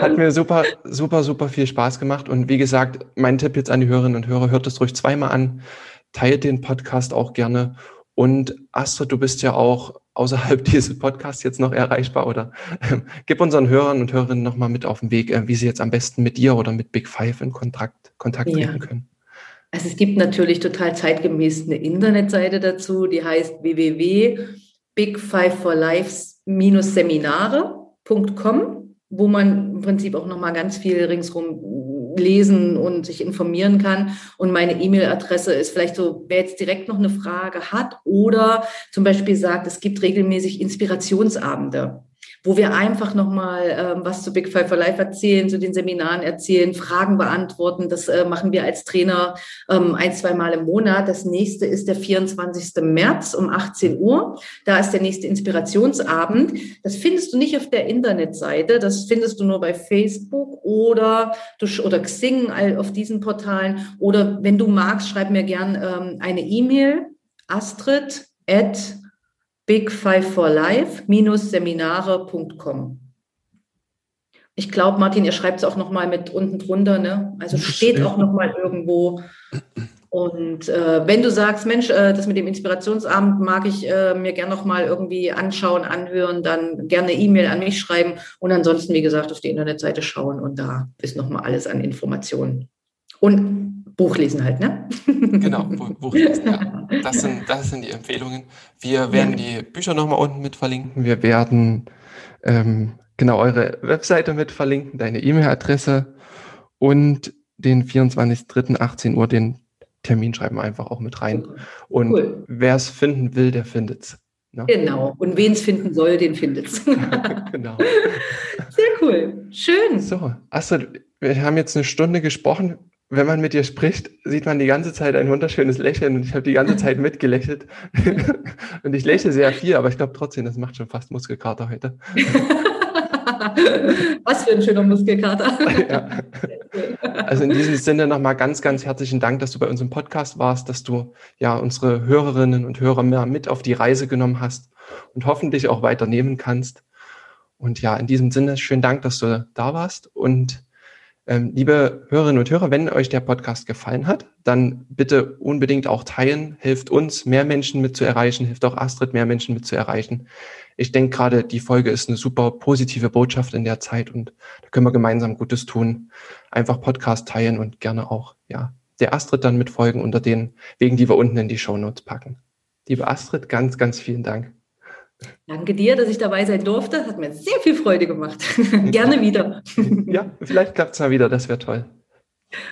hat mir super, super, super viel Spaß gemacht. Und wie gesagt, mein Tipp jetzt an die Hörerinnen und Hörer, hört es ruhig zweimal an, teilt den Podcast auch gerne. Und Astrid, du bist ja auch außerhalb [laughs] dieses Podcasts jetzt noch erreichbar oder äh, gib unseren Hörern und Hörerinnen nochmal mit auf den Weg, äh, wie sie jetzt am besten mit dir oder mit Big Five in Kontakt, Kontakt ja. treten können. Also es gibt natürlich total zeitgemäß eine Internetseite dazu, die heißt www Big Five for Lives-Seminare.com, wo man im Prinzip auch nochmal ganz viel ringsrum lesen und sich informieren kann. Und meine E-Mail-Adresse ist vielleicht so, wer jetzt direkt noch eine Frage hat oder zum Beispiel sagt, es gibt regelmäßig Inspirationsabende wo wir einfach nochmal ähm, was zu Big Five for Life erzählen, zu den Seminaren erzählen, Fragen beantworten. Das äh, machen wir als Trainer ähm, ein, zwei Mal im Monat. Das nächste ist der 24. März um 18 Uhr. Da ist der nächste Inspirationsabend. Das findest du nicht auf der Internetseite, das findest du nur bei Facebook oder, oder Xing auf diesen Portalen. Oder wenn du magst, schreib mir gern ähm, eine E-Mail, astrid at Big Five for Life-seminare.com. Ich glaube, Martin, ihr schreibt es auch nochmal mit unten drunter, ne? Also steht auch nochmal irgendwo. Und äh, wenn du sagst, Mensch, äh, das mit dem Inspirationsabend mag ich äh, mir gerne nochmal irgendwie anschauen, anhören, dann gerne E-Mail an mich schreiben und ansonsten, wie gesagt, auf die Internetseite schauen und da ist nochmal alles an Informationen. Und Buch lesen halt, ne? Genau, Buch lesen, ja. [laughs] Das sind, das sind die Empfehlungen. Wir werden ja. die Bücher nochmal unten mit verlinken. Wir werden ähm, genau eure Webseite mit verlinken, deine E-Mail-Adresse und den 24.03.18 Uhr den Termin schreiben wir einfach auch mit rein. Und cool. wer es finden will, der findet es. Ne? Genau. Und wen es finden soll, den findet es. [laughs] [laughs] genau. Sehr cool. Schön. So, Astrid, wir haben jetzt eine Stunde gesprochen wenn man mit dir spricht, sieht man die ganze Zeit ein wunderschönes Lächeln und ich habe die ganze [laughs] Zeit mitgelächelt. [laughs] und ich lächle sehr viel, aber ich glaube trotzdem, das macht schon fast Muskelkater heute. [laughs] Was für ein schöner Muskelkater. ja. Also in diesem Sinne nochmal ganz, ganz herzlichen Dank, dass du bei unserem Podcast warst, dass du ja unsere Hörerinnen und Hörer mehr mit auf die Reise genommen hast und hoffentlich auch weiternehmen kannst. Und ja, in diesem Sinne, schönen Dank, dass du da warst und liebe Hörerinnen und Hörer, wenn euch der Podcast gefallen hat, dann bitte unbedingt auch teilen. Hilft uns, mehr Menschen mit zu erreichen, hilft auch Astrid, mehr Menschen mit zu erreichen. Ich denke gerade, die Folge ist eine super positive Botschaft in der Zeit und da können wir gemeinsam Gutes tun. Einfach Podcast teilen und gerne auch, ja, der Astrid dann mitfolgen unter den Wegen, die wir unten in die Show Notes packen. Liebe Astrid, ganz, ganz vielen Dank. Danke dir, dass ich dabei sein durfte. Hat mir sehr viel Freude gemacht. [laughs] Gerne wieder. [laughs] ja, vielleicht klappt es mal wieder. Das wäre toll.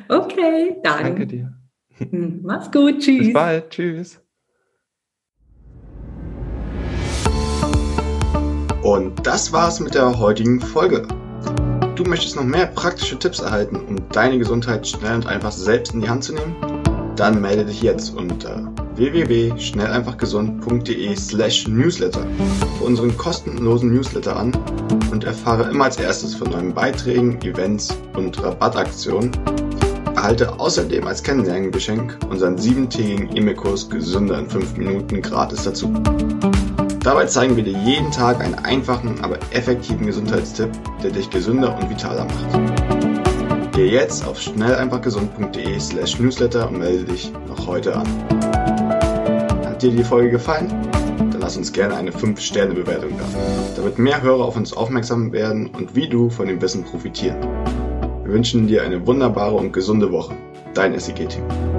Okay, dann. Danke dir. Mach's gut. Tschüss. Bis bald. Tschüss. Und das war's mit der heutigen Folge. Du möchtest noch mehr praktische Tipps erhalten, um deine Gesundheit schnell und einfach selbst in die Hand zu nehmen? Dann melde dich jetzt unter www.schnelleinfachgesund.de slash newsletter für unseren kostenlosen Newsletter an und erfahre immer als erstes von neuen Beiträgen, Events und Rabattaktionen. Erhalte außerdem als Kennenlerngeschenk unseren siebentägigen E-Mail-Kurs Gesünder in 5 Minuten gratis dazu. Dabei zeigen wir dir jeden Tag einen einfachen, aber effektiven Gesundheitstipp, der dich gesünder und vitaler macht. Geh jetzt auf schnelleinfachgesund.de slash newsletter und melde dich noch heute an. Hat dir die Folge gefallen? Dann lass uns gerne eine 5-Sterne-Bewertung da, damit mehr Hörer auf uns aufmerksam werden und wie du von dem Wissen profitieren. Wir wünschen dir eine wunderbare und gesunde Woche. Dein SEG-Team.